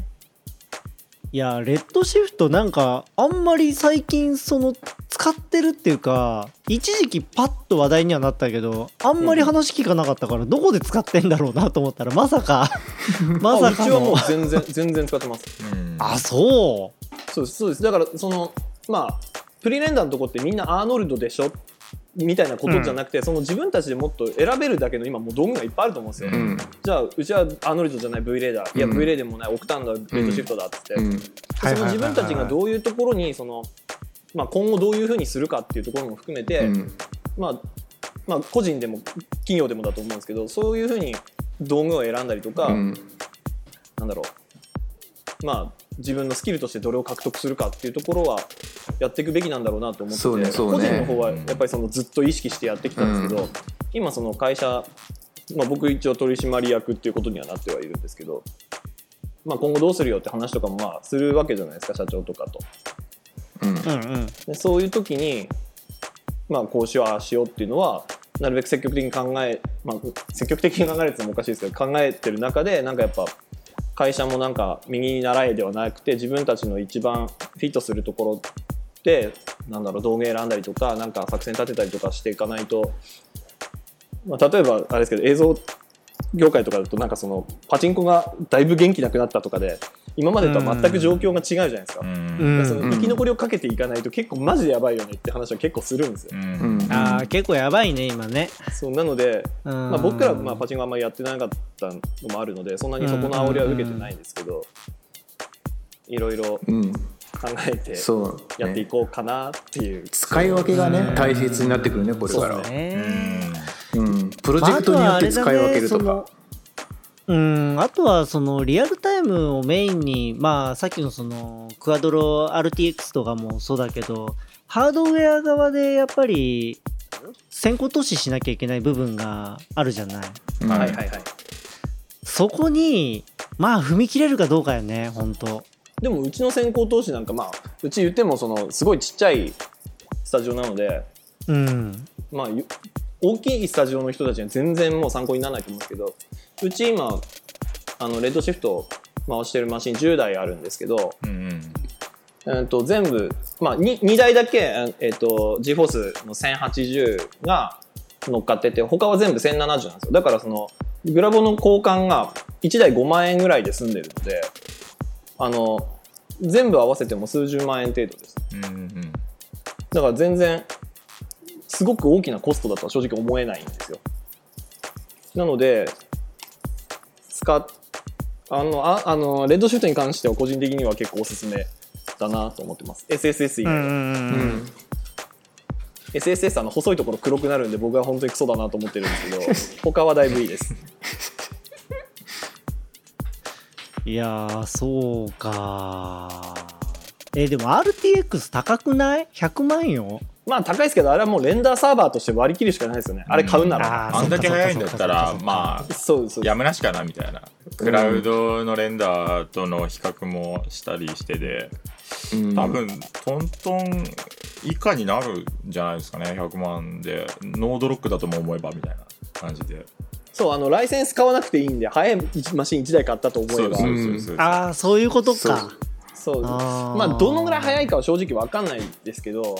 いやレッドシフトなんかあんまり最近その使ってるっていうか一時期パッと話題にはなったけどあんまり話聞かなかったからどこで使ってんだろうなと思ったらまさか まさかあうちはもうの全然全然使ってます。うん。あそそうですそうです。だからそのまあプリレンダーのとこってみんなアーノルドでしょみたいなことじゃなくて、その自分たちでもっと選べるだけの今もう道具がいっぱいあると思うんですよ、うん。じゃあうちはアーノルドじゃない V レーダー。いやうん。V レーでもないオクターンのレッドシフトだっつって、その自分たちがどういうところにその、まあ、今後どういうふうにするかっていうところも含めて、うん。まあまあ、個人でも企業でもだと思うんですけどそういうふうに道具を選んだりとか、うん。なんだろう。まあ自分のスキルとしてどれを獲得するかっていうところはやっていくべきなんだろうなと思ってて、ねそう個ね人の方はやっぱりそのずっと意識してやってきたんですけど、うん。今その会社、まあ、僕一応取締役っていうことにはなってはいるんですけど、まあ、今後どうするよって話とかもまあするわけじゃないですか社長とかと。うん。ううんうん。でそういう時に、まあ、こうしようああしようっていうのはなるべく積極的に考え、まあ、積極的に考えるってのもおかしいですけど考えてる中でなんかやっぱ会社もなんか右に習えではなくて自分たちの一番フィットするところでなんだろう道具選んだりとかなんか作戦立てたりとかしていかないと、まあ、例えばあれですけど映像業界とかだとなんかそのパチンコがだいぶ元気なくなったとかで今までとは全く状況が違うじゃないですか。うん。うんその生き残りをかけていかないと結構マジでやばいよねって話は結構するんですよ。あー結構やばいね今ね。そうなので、ままあ、僕らはまあパチンコあんまりやってなかったのもあるのでそんなにそこの煽りは受けてないんですけど、いろいろうん考えてそうやっていねこうかなっていう。使い分けがね。大切になってくるねこれからうん。プロジェクトによって使い分けるとか。うん。あとはそのリアルタイムをメインにまあさっきのそのクアドロ RTX とかもそうだけどハードウェア側でやっぱり先行投資しなきゃいけない部分があるじゃない。うん。はいはいはい。そこにまあ踏み切れるかどうかよね本当でもうちの先行投資なんかまあうち言ってもそのすごいちっちゃいスタジオなのでうん。まあゆ大きいスタジオの人たちには全然もう参考にならないと思うんですけどうち今あのレッドシフトを回してるマシン10台あるんですけど、うんえー、と全部、まあ、2, 2台だけ、えー、と GForce の1080が乗っかってて他は全部1070なんですよ。だからそのグラボの交換が1台5万円ぐらいで済んでるのであの全部合わせても数十万円程度です。うんうんだから全然すごく大きなコストだとは正直思えないんですよ。なので使っあのああのレッドシュートに関しては個人的には結構おすすめだなと思ってます。SSS 以外は、うん SSS あの細いところ黒くなるんで僕は本当にクソだなと思ってるんですけど他はだいぶいいです いやーそうか。えーでも RTX 高くない ?100 万よ？まあ高いですけどあれはもうレンダーサーバーとして割り切るしかないですよね。あれ買うなら、あーあんだけ早いんだったらまあそうそうやむなしかなみたいな。クラウドのレンダーとの比較もしたりしてでうん。多分トントン以下になるんじゃないですかね。100万で。ノードロックだとも思えばみたいな感じでそうあのライセンス買わなくていいんで早いマシン1台買ったと思えば。ああそういうことそう。かそう。まあどのぐらい早いかは正直わかんないですけど、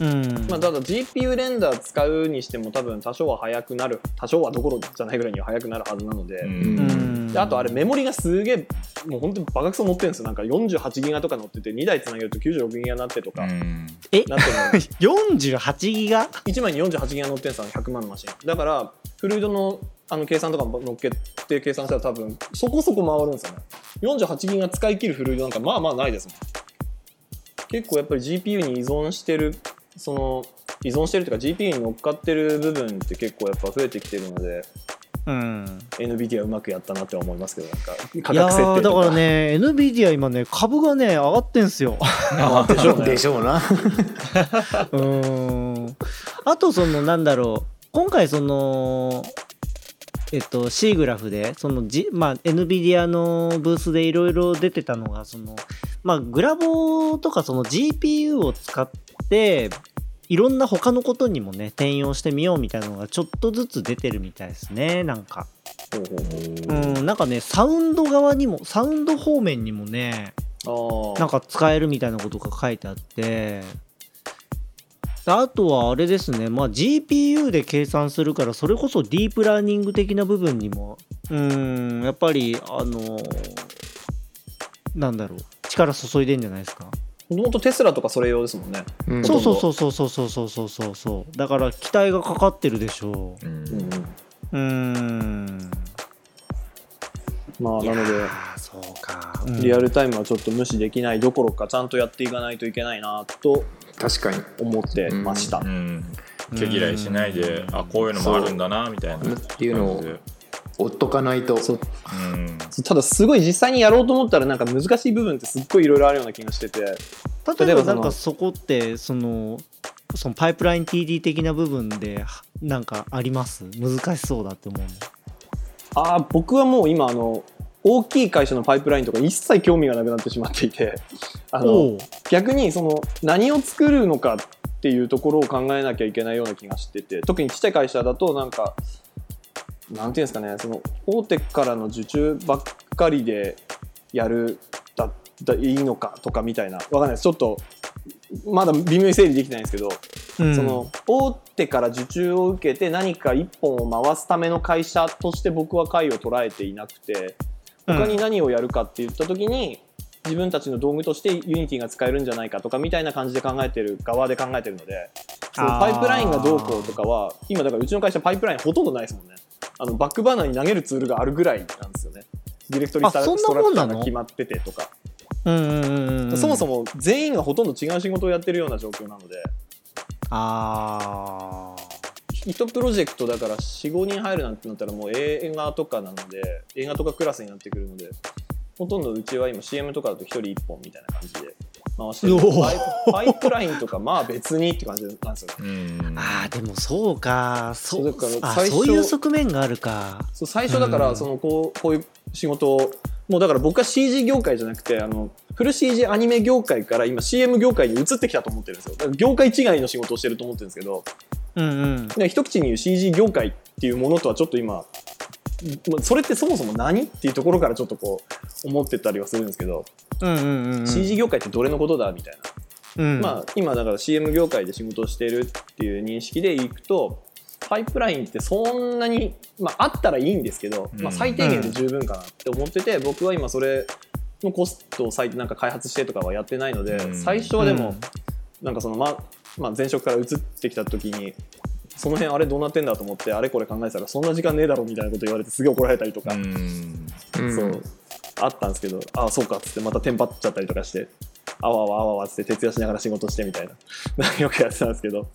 うん。まあ、ただ GPU レンダー使うにしても多分多少は速くなる多少はどころじゃないぐらいには速くなるはずなので,、であとあれメモリがすげえもう本当にバカクソ乗ってるんですよ。なんか48ギガとか乗ってて2台つなげると96ギガになってとか、うん。え？なってるの48ギガ？1枚に48ギガ乗ってるんですよ100万のマシン。だからフルードのあの計算とかも乗っけて計算したら多分そこそこ回るんですよね。48ギガ使い切るフルードなんかまあまあないですもん。結構やっぱり GPU に依存してるその依存してるというか GPU に乗っかってる部分って結構やっぱ増えてきてるのでうん、NVIDIA うまくやったなって思いますけどなんか価格設定とか。ーだからね NVIDIA 今ね株がね上がってんすよ。あでしょ？う ねでしょうな。うーん。あとそのなんだろう。今回そのえっと C グラフでその、G まあ、NVIDIA のブースでいろいろ出てたのがそのまあグラボとかその GPU を使っていろんな他のことにもね転用してみようみたいなのがちょっとずつ出てるみたいですねなんか。ほうんなんかねサウンド側にもサウンド方面にもねなんか使えるみたいなことが書いてあってあとはあれですね、まあ、GPU で計算するからそれこそディープラーニング的な部分にもうーんやっぱりあのなんだろう。力注いでんじゃないですか。もともとテスラとかそれ用ですもんね。うん。そうそうそうそうそうそうそうそうそうそう。だから期待がかかってるでしょ。うん。うんうん。まあなのでそうか、うん。リアルタイムはちょっと無視できないどころかちゃんとやっていかないといけないなと確かに思ってました、うん毛嫌いしないであこういうのもあるんだなみたいなっていうのを追っとかないと。そう。うん。ただすごい実際にやろうと思ったらなんか難しい部分ってすっごいいろいろあるような気がしてて。例例えばなんかそこってそのそのパイプライン TD 的な部分ではなんかあります？難しそうだって思う。のああ僕はもう今あの大きい会社のパイプラインとか一切興味がなくなってしまっていてあの逆にその何を作るのかっていうところを考えなきゃいけないような気がしてて特にちっちゃい会社だとなんかなんていうんですかねその大手からの受注ばっかりでやるだだいいのかとかみたいなわかんないです。ちょっとまだ微妙に整理できてないんですけど、うん。その大手から受注を受けて何か一本を回すための会社として僕は会を捉えていなくて他に何をやるかって言った時に、自分たちの道具として Unity が使えるんじゃないかとかみたいな感じで考えてる側で考えてるのでそのあー。パイプラインがどうこうとかは今だからうちの会社パイプラインほとんどないですもんね。あのバックバーナーに投げるツールがあるぐらいなんですよね。 directory structure なもんなの？ーが決まっててとか。そもそも全員がほとんど違う仕事をやってるような状況なので。あ1プロジェクトだから45人入るなんてなったらもう映画とかなので映画とかクラスになってくるのでほとんどうちは今 CM とかだと1人1本みたいな感じで回してる。パイパイプラインとかまあ別にって感じなんですよ。ねうん。あーでもそうか。そそうだか最初そういう側面があるか。そう最初だからうん。そのこうこういう仕事をもうだから僕は CG 業界じゃなくてあのフル CG アニメ業界から今 CM 業界に移ってきたと思ってるんですよ。だから業界違いの仕事をしてると思ってるんですけどうんうん。で一口に言う CG 業界っていうものとはちょっと今まあそれってそもそも何っていうところからちょっとこう思ってたりはするんですけど、うんうんうんうん。CG 業界ってどれのことだみたいな、うん。まあ今だから CM 業界で仕事をしてるっていう認識でいくとパイプラインってそんなに、まあ、あったらいいんですけど、うん。まあ、最低限で十分かなって思ってて、僕は今それのコストを最低なんか開発してとかはやってないので、うん。最初はでも、うん。なんかそのままあ、前職から移ってきた時にその辺あれどうなってんだと思ってあれこれ考えてたらそんな時間ねえだろみたいなこと言われてすげえ怒られたりとか、そう。あったんですけどああそうかっつってまたテンパっちゃったりとかしてあわあわあわあわっつって徹夜しながら仕事してみたいな。よくやってたんですけど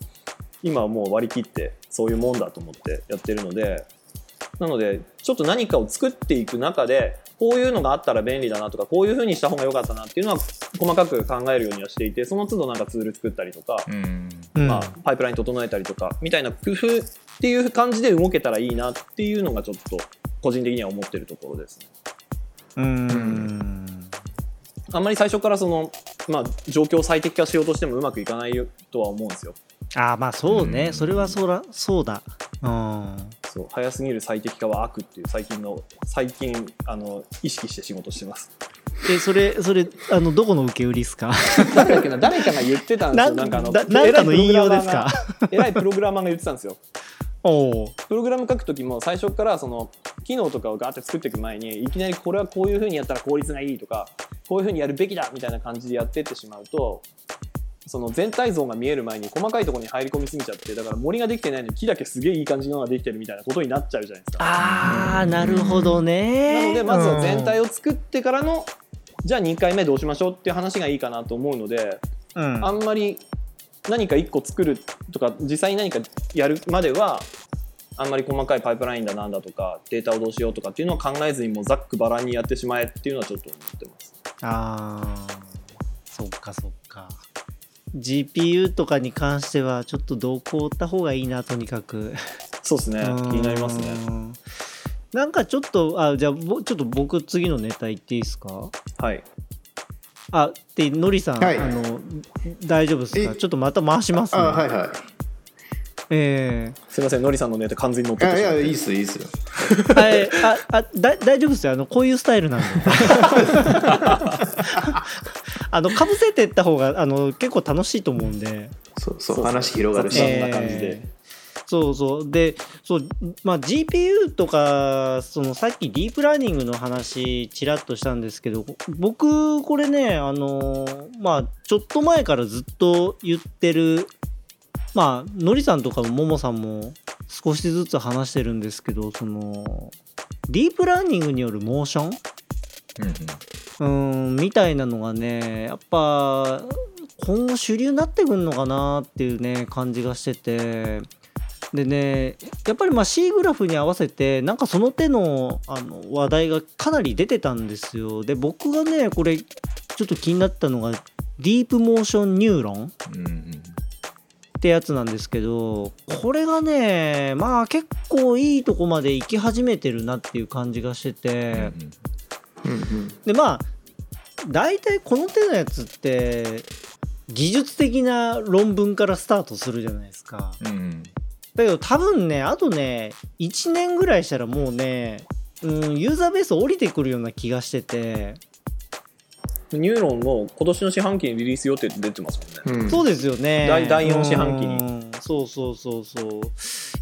今はもう割り切ってそういうもんだと思ってやってるのでなのでちょっと何かを作っていく中でこういうのがあったら便利だなとかこういうふうにした方が良かったなっていうのは細かく考えるようにはしていてその都度なんかツール作ったりとか、まあ、パイプライン整えたりとかみたいな工夫っていう感じで動けたらいいなっていうのがちょっと個人的には思ってるところですね。うんあんまり最初からその、まあ、状況を最適化しようとしてもうまくいかないとは思うんですよ。あーまあそうね、うん。それはそらそうだ。うん。そう早すぎる最適化は悪っていう最近の最近あの意識して仕事してます。えそれそれあのどこの受け売りですか？誰かが言ってたんですよ。なんかあのななんかの引用ですか？偉いプログラマーが偉いプログラマーが言ってたんですよ。おおプログラム書くときも最初からその機能とかをガーって作っていく前にいきなりこれはこういうふうにやったら効率がいいとかこういうふうにやるべきだみたいな感じでやってってしまうとその全体像が見える前に細かいところに入り込みすぎちゃってだから森ができてないのに木だけすげえいい感じのができてるみたいなことになっちゃうじゃないですか。ああなるほどねなのでまずは全体を、を作ってからのじゃあ2回目どうしましょうっていう話がいいかなと思うのでうんあんまり何か1個作るとか実際に何かやるまではあんまり細かいパイプラインだなんだとかデータをどうしようとかっていうのを考えずにもうざっくばらんにやってしまえっていうのはちょっと思ってます。ああそっかそっか GPU とかに関してはちょっと動向を追った方がいいなとにかく。そうですね。気になりますね。うんなんかちょっとあじゃあぼちょっと僕次のネタ言っていいですか？はい。あでのりさん、はい。あの大丈夫ですか？え？ちょっとまた回しますね。あはいはい。えすいませんのりさんのネタ完全に乗ってあいやいいっすいいっすよ。えあえああだ大丈夫ですよ。あのこういうスタイルなんで あのかぶせてった方があの結構楽しいと思うんで。そうそう話広がるし、雑談な感じで。そうそう。でそう、まあ、GPU とかそのさっきディープラーニングの話ちらっとしたんですけど僕これねあのまあちょっと前からずっと言ってるまあのりさんとかもももさんも少しずつ話してるんですけどそのディープラーニングによるモーション？うんうんみたいなのがねやっぱ今後主流になってくんのかなっていうね感じがしてて。でねやっぱりまあ C グラフに合わせてなんかその手のあの話題がかなり出てたんですよ。で僕がねこれちょっと気になったのがディープモーションニューロンうんうんってやつなんですけどこれがねまあ結構いいとこまで行き始めてるなっていう感じがしてて、うんうんうん。でまあ大体この手のやつって技術的な論文からスタートするじゃないですか。うん。うんだけど多分ねあとね1年ぐらいしたらもうねうんユーザーベース降りてくるような気がしてて、ニューロンも今年の四半期にリリース予定って出てますもんね、うん。そうですよね。第第四四半期に。うん。そうそうそうそう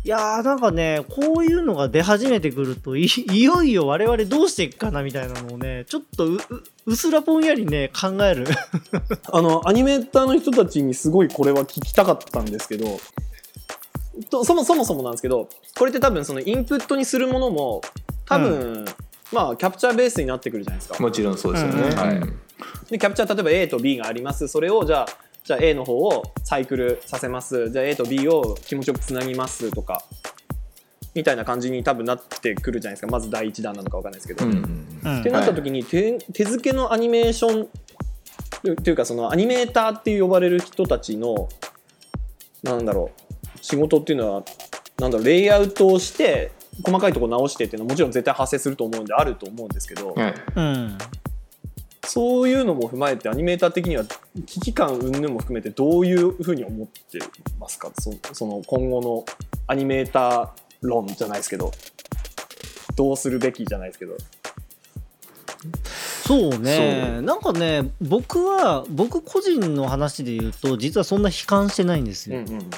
いやーなんかねこういうのが出始めてくるといいよいよ我々どうしていくかなみたいなのをねちょっとうううすらぼんやりね考える。あのアニメーターの人たちにすごいこれは聞きたかったんですけどとそもそもそもなんですけどこれって多分そのインプットにするものも多分、まあキャプチャーベースになってくるじゃないですか。もちろんそうですよね、うん。はい。うんでキャプチャー例えば A と B があります。それをじゃあじゃあ A の方をサイクルさせます。じゃあ A と B を気持ちよくつなぎますとかみたいな感じに多分なってくるじゃないですか。まず第一弾なのかわかんないですけど。うんうんってなった時に手手付けのアニメーションというかそのアニメーターって呼ばれる人たちのなんだろう仕事っていうのはなんだろうレイアウトをして細かいところ直してっていうのはもちろん絶対発生すると思うんであると思うんですけど、はい。うんそういうのも踏まえてアニメーター的には危機感云々も含めてどういうふうに思ってますか？そその今後のアニメーター論じゃないですけど。どうするべきじゃないですけど。そうね。なんかね僕は僕個人の話で言うと実はそんな悲観してないんですよ。うんうん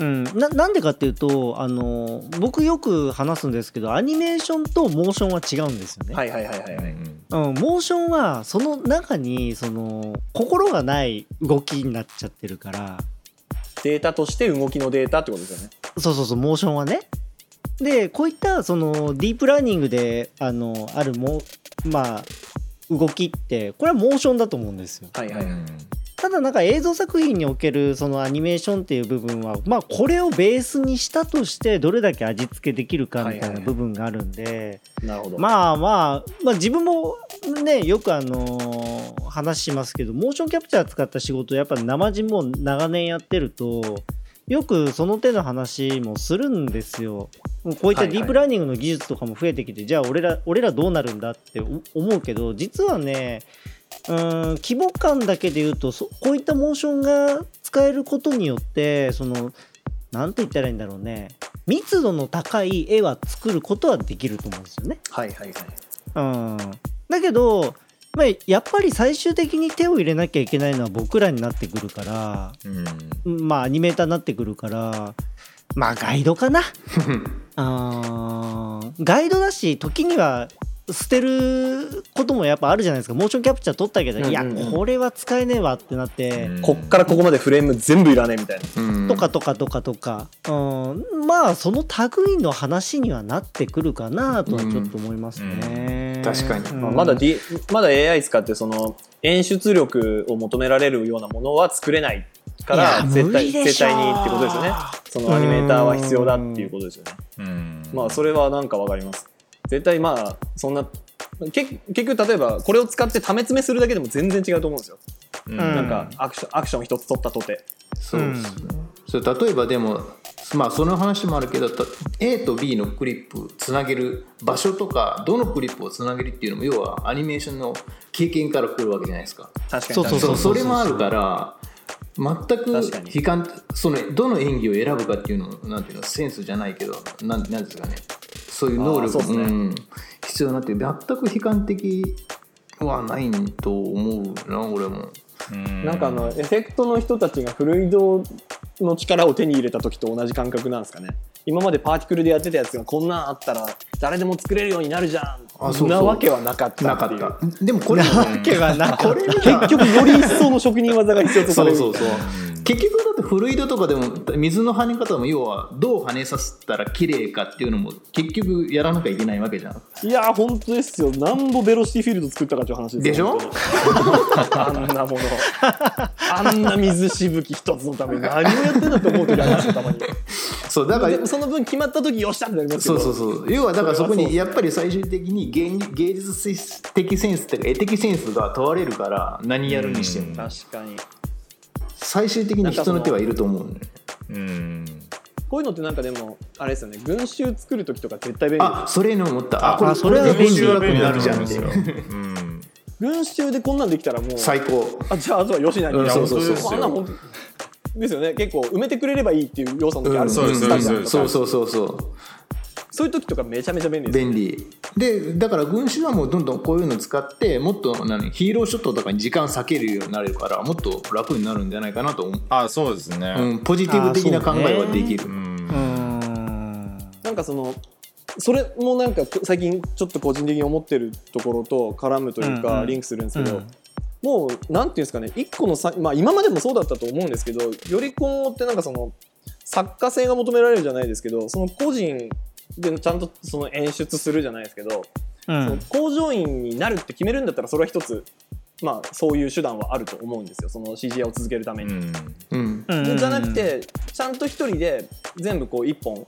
うん、ななんでかっていうとあの僕よく話すんですけどアニメーションとモーションは違うんですよね。はいはいはいはいはい、うん、モーションはその中にその心がない動きになっちゃってるから。データとして動きのデータってことですよね。そうそうそうモーションはね。でこういったそのディープラーニングであのあるもまあ動きってこれはモーションだと思うんですよ。はいはいはい、ただなんか映像作品におけるそのアニメーションっていう部分はまあこれをベースにしたとしてどれだけ味付けできるかみたいな部分があるんで。まあまあまあ自分もねよくあの話しますけどモーションキャプチャー使った仕事やっぱ生地も長年やってるとよくその手の話もするんですよ。こういったディープラーニングの技術とかも増えてきて、じゃあ俺ら俺らどうなるんだって思うけど実はねうーん規模感だけで言うとそこういったモーションが使えることによってそのなんて言ったらいいんだろうね密度の高い絵は作ることはできると思うんですよね。はいはいはい。うん、だけど、まあ、やっぱり最終的に手を入れなきゃいけないのは僕らになってくるからうんまあアニメーターになってくるからまあガイドかな。あ ーガイドだし時には捨てることもやっぱあるじゃないですか。モーションキャプチャー撮ったけど、うんうんうん。いやこれは使えねえわってなって、うん。こっからここまでフレーム全部いらねえみたいな。うん。とかとかとかとか、うん、まあその類の話にはなってくるかなとはちょっと思いますね。うん。確かに。うん。まあまだ、D、まだ AI 使ってその演出力を求められるようなものは作れないから絶対絶対にってことですよね。そのアニメーターは必要だっていうことですよね。うん。まあそれはなんかわかります絶対まあそんなけ結局例えばこれを使ってため詰めするだけでも全然違うと思うんですよ、うん。なんかアクションアクション一つ取ったとて。そうですね、それ例えばでもまあその話もあるけどた A と B のクリップつなげる場所とかどのクリップをつなげるっていうのも要はアニメーションの経験から来るわけじゃないですか。確かに。そうそうそうそれもあるから全く確かに。悲観そのどの演技を選ぶかっていうのなんていうのセンスじゃないけどなんなんですかねそういう能力あーそうん、必要になって全く悲観的はないと思うな俺も。うん。なんかあのエフェクトの人たちがフルイドの力を手に入れた時と同じ感覚なんですかね。今までパーティクルでやってたやつがこんなんあったら誰でも作れるようになるじゃん。あそうそう。なわけはなかったなかった。でもこれなわけはなかった。結局より一層の職人技が必要とされるそうそうそう結局だってフルイドとかでも水の跳ね方も要はどう跳ねさせたら綺麗かっていうのも結局やらなきゃいけないわけじゃん。いやー本当ですよ。なんぼベロシティフィールド作ったかっていう話ですよ。でしょ？あんなもの。あんな水しぶき一つのために。何をやってんだって思う時ありますよたまに。そうだからその分決まった時よっしゃってなりますけどそうそうそう。要はだからそこそれはそうにやっぱり最終的に芸芸術的センスっていうか絵的センスが問われるから何やるにしても。確かに最終的に人の手はいると思うね。うん。こういうのってなんかでもあれですよね。群衆作る時とか絶対便利。あそれの思った。あこれあそれは便利楽になるじゃんって便利だと思う群衆でこんなんできたらもう最高。あじゃああとはよしなに、うんそうそうそう。あんな本当ですよね。結構埋めてくれればいいっていう要素の時ある。んそうですスタジアムとかそうそうそうそうそういう時とかめちゃめちゃ便利です便利。でだから群衆はもうどんどんこういうの使ってもっと何ヒーローショットとかに時間割けるようになれるからもっと楽になるんじゃないかなと思う、あそうですね。うん、ポジティブ的な考えはできる、うん。うーんなんかそのそれもなんか最近ちょっと個人的に思ってるところと絡むといううんうん。かリンクするんですけど、うん。もうなんていうんですかね一個のさ、まあ、今までもそうだったと思うんですけどより今後ってなんかその作家性が求められるじゃないですけどその個人でちゃんとその演出するじゃないですけど、うそのん工場員になるって決めるんだったらそれは一つまあそういう手段はあると思うんですよ。その CGI を続けるために。うん。うん。じゃなくてちゃんと一人で全部こう一本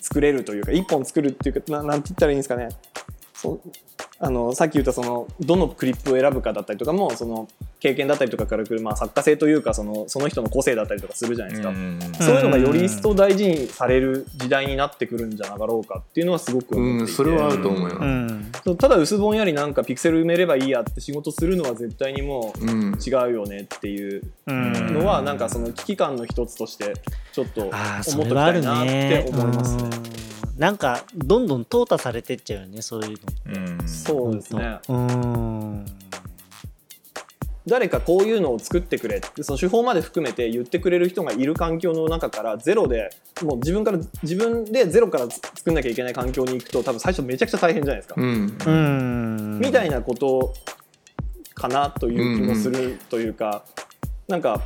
作れるというか一本作るっていうかななんて言ったらいいんですかね。そうあのさっき言ったそのどのクリップを選ぶかだったりとかもその経験だったりとかからくる、まあ、作家性というかそのその人の個性だったりとかするじゃないですか、うんそういうのがより一層大事にされる時代になってくるんじゃなかろうかっていうのはすごく思っていて、うん、それはあると思うよ、ただ薄ぼんやりなんかピクセル埋めればいいやって仕事するのは絶対にもううん違うよねっていううん。のはなんかその危機感の一つとしてちょっとああそ思っときたいなってね思いますね。うん。なんかどんどん淘汰されてっちゃうよねそういうのうんそうですね。うん。誰かこういうのを作ってくれ。ってその手法まで含めて言ってくれる人がいる環境の中からゼロでもう自分から自分でゼロから作んなきゃいけない環境に行くと多分最初めちゃくちゃ大変じゃないですか。うん。うん。みたいなことかなという気もするというか、なんか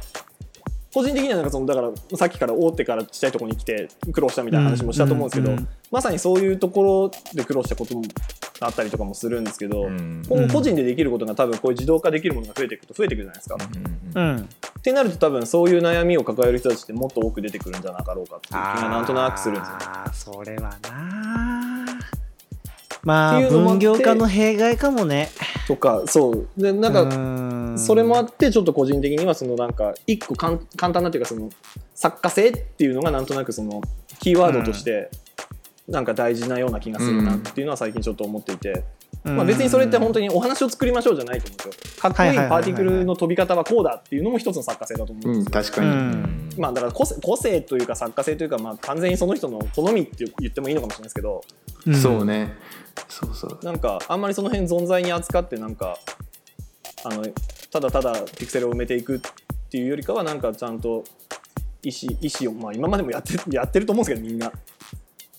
個人的にはなんかそのだからさっきから大手からちっちゃいところに来て苦労したみたいな話もしたと思うんですけど、うん。うん。まさにそういうところで苦労したこともあったりとかもするんですけど、うん。今後個人でできることが多分こういう自動化できるものが増えていくと増えていくじゃないですか。うんってなると多分そういう悩みを抱える人たちってもっと多く出てくるんじゃなかろうかっていう気がなんとなくするんですよ。ああそれはなまあ分業化の弊害かもね。とかそう。でなんかかそれもあってちょっと個人的にはそのなんか一個かん簡単なっていうかその作家性っていうのがなんとなくそのキーワードとしてなんか大事なような気がするなっていうのは最近ちょっと思っていて、まあ、別にそれって本当にお話を作りましょうじゃないと思うんですよ。かっこいいパーティクルの飛び方はこうだっていうのも一つの作家性だと思うんうん、ですよ。確かに、うん。まあだから個性個性というか作家性というかまあ完全にその人の好みって言ってもいいのかもしれないですけど。ん。そうね。そうそう。なんかあんまりその辺存在に扱ってなんかあのただただピクセルを埋めていくっていうよりかはなんかちゃんと意思意思をまあ今までもやってやってると思うんですけどみんな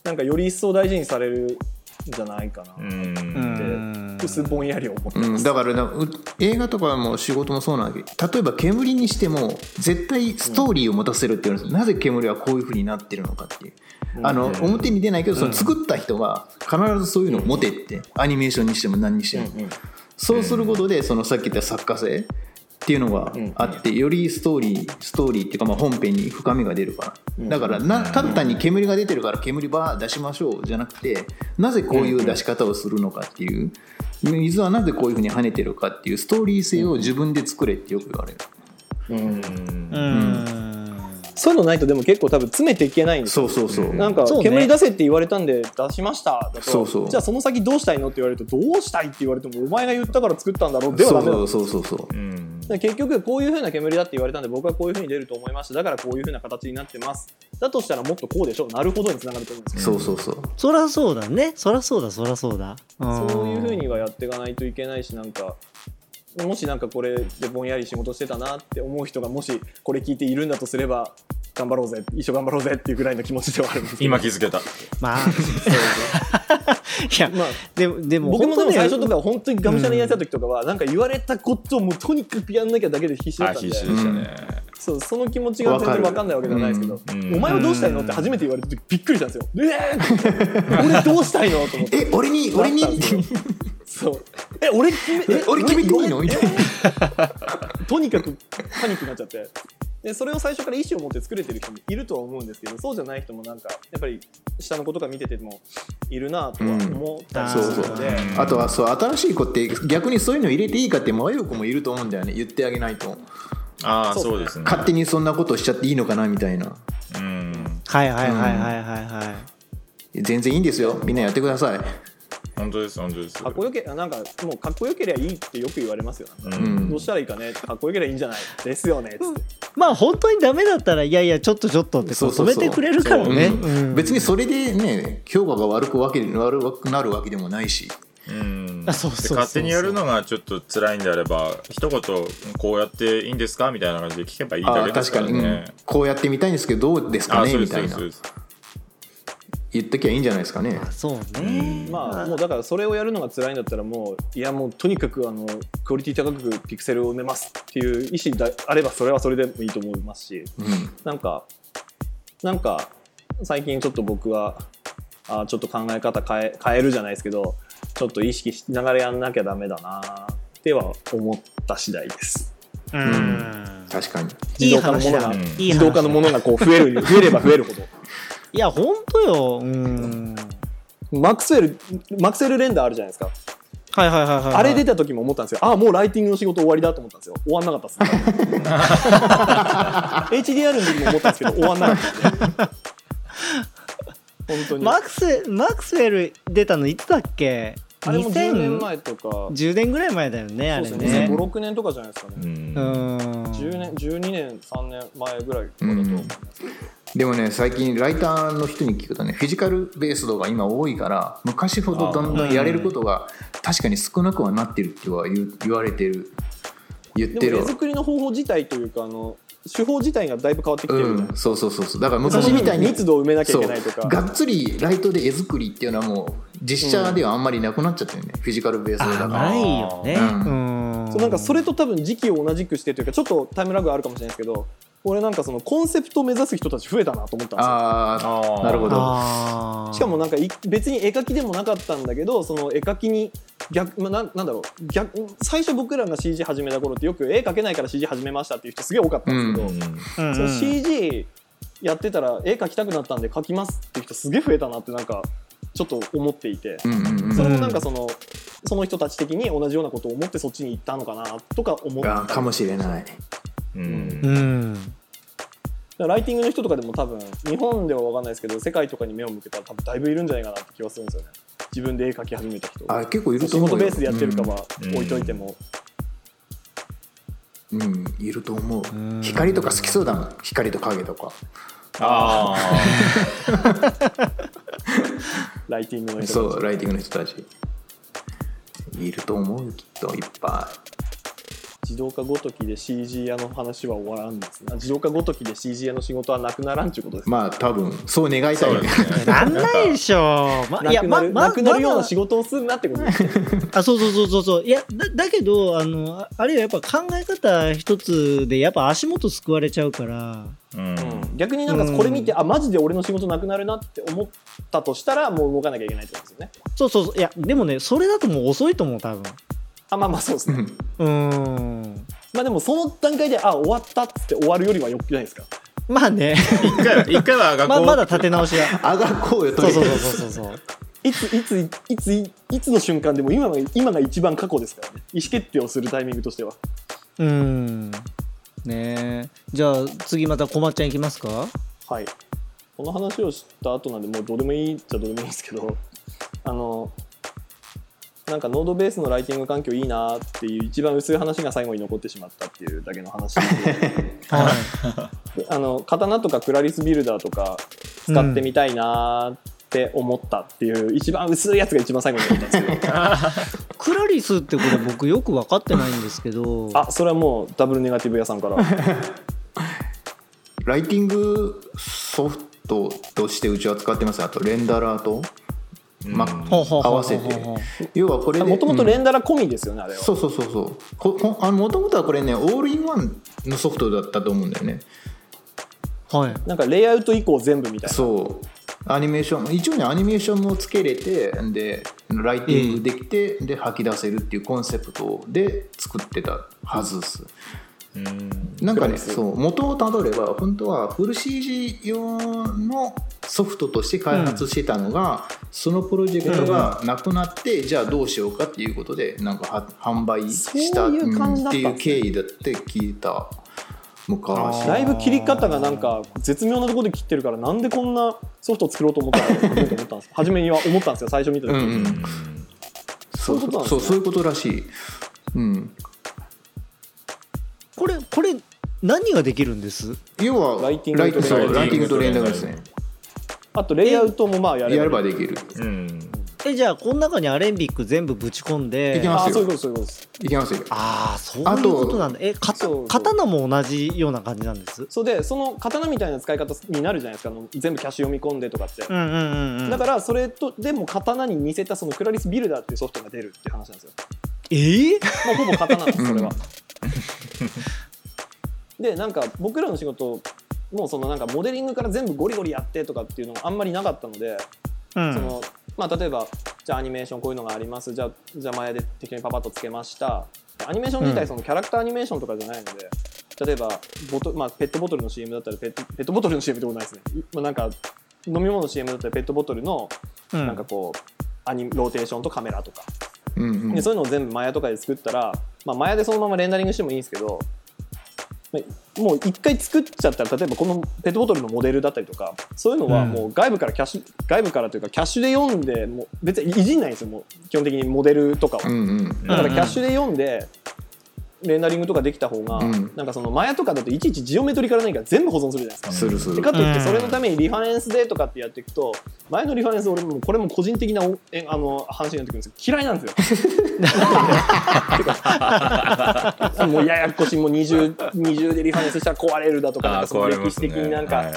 なんかより一層大事にされるんじゃないかな。うん。うんって薄ぼんやり思ってうん、ます。だからなう映画とかも仕事もそうなんだけど例えば煙にしても絶対ストーリーを持たせるっていうのは、なぜ煙はこういうふうになってるのかっていう。あの、表に出ないけどその作った人が必ずそういうのを持ってって、アニメーションにしても何にしても、うんうん。そうすることでそのさっき言った作家性っっていうのがあって、よりストーリーストーリーっていうかまあ本編に深みが出るから、だからなただ単に煙が出てるから煙バー出しましょうじゃなくてなぜこういう出し方をするのかっていう水はなぜこういうふうに跳ねてるかっていうストーリー性を自分で作れってよく言われる、うん。うん。そういうのないとでも結構多分詰めていけないん。ですよそうそうそう、なんか煙出せって言われたんで出しましただとそうそう。じゃあその先どうしたいのって言われるとどうしたいって言われてもお前が言ったから作ったんだろうではダメだ。そうそうそうそう。うん結局こういう風な煙だって言われたんで僕はこういう風に出ると思いましただからこういう風な形になってます。だとしたらもっとこうでしょ。なるほどにつながると思うんですよそうそうそう。そりゃそうだね。そりゃそうだそりゃそうだ。そういう風ににはやっていかないといけないしなんかもしなんかこれでぼんやり仕事してたなって思う人がもしこれ聞いているんだとすれば頑張ろうぜ。一緒頑張ろうぜっていうぐらいの気持ちではあるんですけど。今気づけた。まあ いやまあでもでも僕もでも最初とかは本当にがむしゃらにやってた時とかはなんか言われたことをもうとにかくやんなきゃだけで必死だあったんで。必死でしたね、そうその気持ちが全然分かんないわけではないですけど、うん。うんお前はどうしたいの？って初めて言われた時びっくりしたんですよ。えー、俺どうしたいの？と思って。え俺に俺に？そう。え俺決めえ俺決めていいの？みたいな。とにかくパニックになっちゃって。でそれを最初から意思を持って作れてる人もいるとは思うんですけどそうじゃない人もなんかやっぱり下の子とか見ててもいるなとは思ったりすそうそうるので、あとはそう新しい子って逆にそういうの入れていいかって迷う子もいると思うんだよね。言ってあげないと。ああそう。そうですね。勝手にそんなことしちゃっていいのかなみたいな。うん。はいはいはいはいはいはい。全然いいんですよ。みんなやってください本当です本当です。かっこよけなんかもうかっこよければいいってよく言われますよ、ううん。んどうしたらいいかねかっこよければいいんじゃない。ですよね。っつって。まあ本当にダメだったらいやいやちょっとちょっとってこそう止めてくれるからね。う。んうん。別にそれでね評価が悪くわけ悪くなるわけでもないし。うん。あそうそう勝手にやるのがちょっと辛いんであれば一言こうやっていいんですか？みたいな感じで聞けばいいだあけです確かに、うん。からねこうやってみたいんですけどどうですかね？みたいな言っときゃいいんじゃないですかね。そうね。まあもうだからそれをやるのが辛いんだったらもういやもうとにかくあのクオリティ高くピクセルを埋めますっていう意思であればそれはそれでもいいと思いますし。うん。なんかなんか最近ちょっと僕はあちょっと考え方変え変えるじゃないですけどちょっと意識しながらやんなきゃダメだなっては思った次第です。うん。確かに。いい自動化のものが自動化のものがこう増える増えれば増えるほどいや本当ようんMaxwell Maxwell Render あるじゃないですかはいはいはいはいはいあれ出た時も思ったんですよ。ああ、もうライティングの仕事終わりだと思ったんですよ。終わんなかったっす、ね。HDR の時も思ったんですけど、終わんなかった。本当に。マックス Maxwell 出たのいつだっけ？あれも10年2010前とか、年ぐらい前だよねあれそうですね。ね5、6年とかじゃないですかね。うんうん10年、12年、3年前ぐらいとかだと思います。でもね最近ライターの人に聞くとねフィジカルベース度が今多いから昔ほどどんどんやれることが確かに少なくはなってるっては言う言われてる。言ってる。でも絵作りの方法自体というか、あの、手法自体がだいぶ変わってきてるうん、そうそうそうそう。だから昔みたいに密度を埋めなきゃいけないとか。そう。がっつりライトで絵作りっていうのはもう実写ではあんまりなくなっちゃってるね、フィジカルベース度だからあないよね。ううん。そうなんかそれと多分時期を同じくしてというかちょっとタイムラグあるかもしれないですけど俺なんかそのコンセプトを目指す人たち増えたなと思ったんですよ。あなるほど。しかもなんかい別に絵描きでもなかったんだけどその絵描きに逆、まあ、なんなんだろう。逆最初僕らが CG 始めた頃ってよく絵描けないから CG 始めましたっていう人すげえ多かったんですけど、うんうんその CG やってたら絵描きたくなったんで描きますっていう人すげえ増えたなってなんかちょっと思っていて。うんうんうん。それもなんかそのその人たち的に同じようなことを思ってそっちに行ったのかなとか思った。あかもしれないうん。うん。ライティングの人とかでも多分日本では分かんないですけど世界とかに目を向けたら多分だいぶいるんじゃないかなって気はするんですよね。自分で絵描き始めた人。あ結構いると仕思うよ事ベースでやってるかはうん。置いといても、うん、うんいると思う。うん。光とか好きそうだもん。光と影とか。あ ライティングの人たち。そうライティングの人たち。いると思うよきっと。いっぱ自動化ごときで CG 屋の話は終わらんですな自動化ごときで CG 屋の仕事はなくならんっていうことですいまあ多分そう願いたいなんないでしょ。まなくなる,、まなくなるような仕事をするなってことです あそうそうそうそうそう。いやだだけどあのああれはやっぱ考え方一つでやっぱ足元救われちゃうから。うん。うん逆になんかこれ見て、あマジで俺の仕事なくなるなって思ったとしたらもう動かなきゃいけないってことですよね。そうそうそう。いやでもねそれだともう遅いと思う多分あまあまあそうですね。うーん。まあでもその段階であ終わったっつって終わるよりはよくないですか？まあね。一回は一回は学校、ままだ立て直しが。あがこうよとそうそうそうそうそういついついついつの瞬間でも今が今が一番過去ですからね。意思決定をするタイミングとしては。うーん。ねえ。じゃあ次またこまっちゃんいきますか？はい。この話をした後なんでもうどうでもいいっちゃどうでもいいんですけどあのなんかノードベースのライティング環境いいなっていう一番薄い話が最後に残ってしまったっていうだけの話で。はい。あの刀とかクラリスビルダーとか使ってみたいなって思ったっていう、一番薄いやつが一番最後に残ったんですけど。クラリスってこれ僕よく分かってないんですけど。あそれはもうダブルネガティブ屋さんから。ライティングソフトとしてうちは使ってます。あとレンダラーと、ま合わせて。要はこれでもともとレうん。ンダラ込みですよね、あれは。そうそうそうそう。ここあのもともとはこれねオールインワンのソフトだったと思うんだよね。はい。なんかレイアウト以降全部みたいな。そう。アニメーション一応ねアニメーションもつけれてでライティングできて、で吐き出せるっていうコンセプトで作ってたはずです。うんなんかねそう元をたどれば本当はフル CG 用のソフトとして開発してたのが、そのプロジェクトがなくなって、じゃあどうしようかっていうことでなんかは販売したそういう感じだっていう経緯だって聞い。た昔だいぶ切り方がなんか絶妙なところで切ってるからなんでこんなソフト作ろうと思ったのって思ったんです。初めには思ったんですよ最初見た時、うんうんうん。そうそうそういうことらしい、うん、これこれ何ができるんです？要はライティングとレンダリングライティングとレンダーですね。あとレイアウトもまあやればやればできる。うん。えじゃあこの中にアレンビック全部ぶち込んで？いけますあそういうことそういうことです。いきますよ。ああそうあということなんだ。えかたそうそう刀も同じような感じなんです？そうでその刀みたいな使い方になるじゃないですか。あの全部キャッシュ読み込んでとかって、うんうんうんうん。だからそれとでも刀に似せたそのクラリスビルダーっていうソフトが出るっていう話なんですよ。えー、もうほぼ刀なんですそれは。う。でなんか僕らの仕事もうそのなんかモデリングから全部ゴリゴリやってとかっていうのがあんまりなかったので、うん。そのまあ、例えばじゃあアニメーションこういうのがあります。じゃあじゃあ前で適当にパパッとつけました。アニメーション自体そのキャラクターアニメーションとかじゃないので、例えばボト、まあ、ペットボトルの CM だったらペットペットボトルの CM ってことないですね、いまあ、なんか飲み物の CM だったらペットボトルのうん。なんかこう、アニローテーションとカメラとかうんうん。でそういうのを全部マヤとかで作ったら、まあ、マヤでそのままレンダリングしてもいいんですけどまあもう一回作っちゃったら例えばこのペットボトルのモデルだったりとかそういうのはもう外部からキャッシュ、外部からというかキャッシュで読んでもう別にいじんないんですよもう基本的にモデルとかは、うんうん。だからキャッシュで読んでレンダリングとかできた方が、うんなんかそのマヤとかだといちいちジオメトリから何か全部保存するじゃないですか。するするでかといってうんそれのためにリファレンスでとかってやっていくと前のリファレンス俺もこれも個人的なおえあの話になってくるんですけど嫌いなんですよ。て かもうややこしいもう二重二重でリファレンスしたら壊れるだとかなんかその歴史的になんか、はい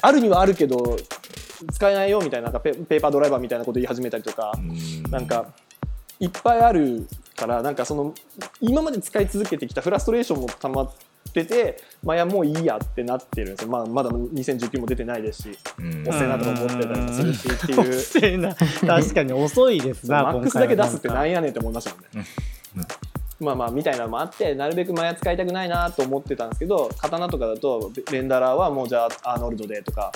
あるにはあるけど使えないよみたいななんかペペーパードライバーみたいなこと言い始めたりとか。うんなんかいっぱいあるからなんかその今まで使い続けてきたフラストレーションも溜まっててまあいやもういいやってなってるんですよ、まあ、まだ2019も出てないですしうん。遅いなとか思ってたりもするしっていう。遅いな。確かに遅いですなマックスだけ出すってなんやねんって思いましたもんね。まあまあみたいなのもあってなるべくマヤ使いたくないなと思ってたんですけど刀とかだとレンダラーはもうじゃあアーノルドでとか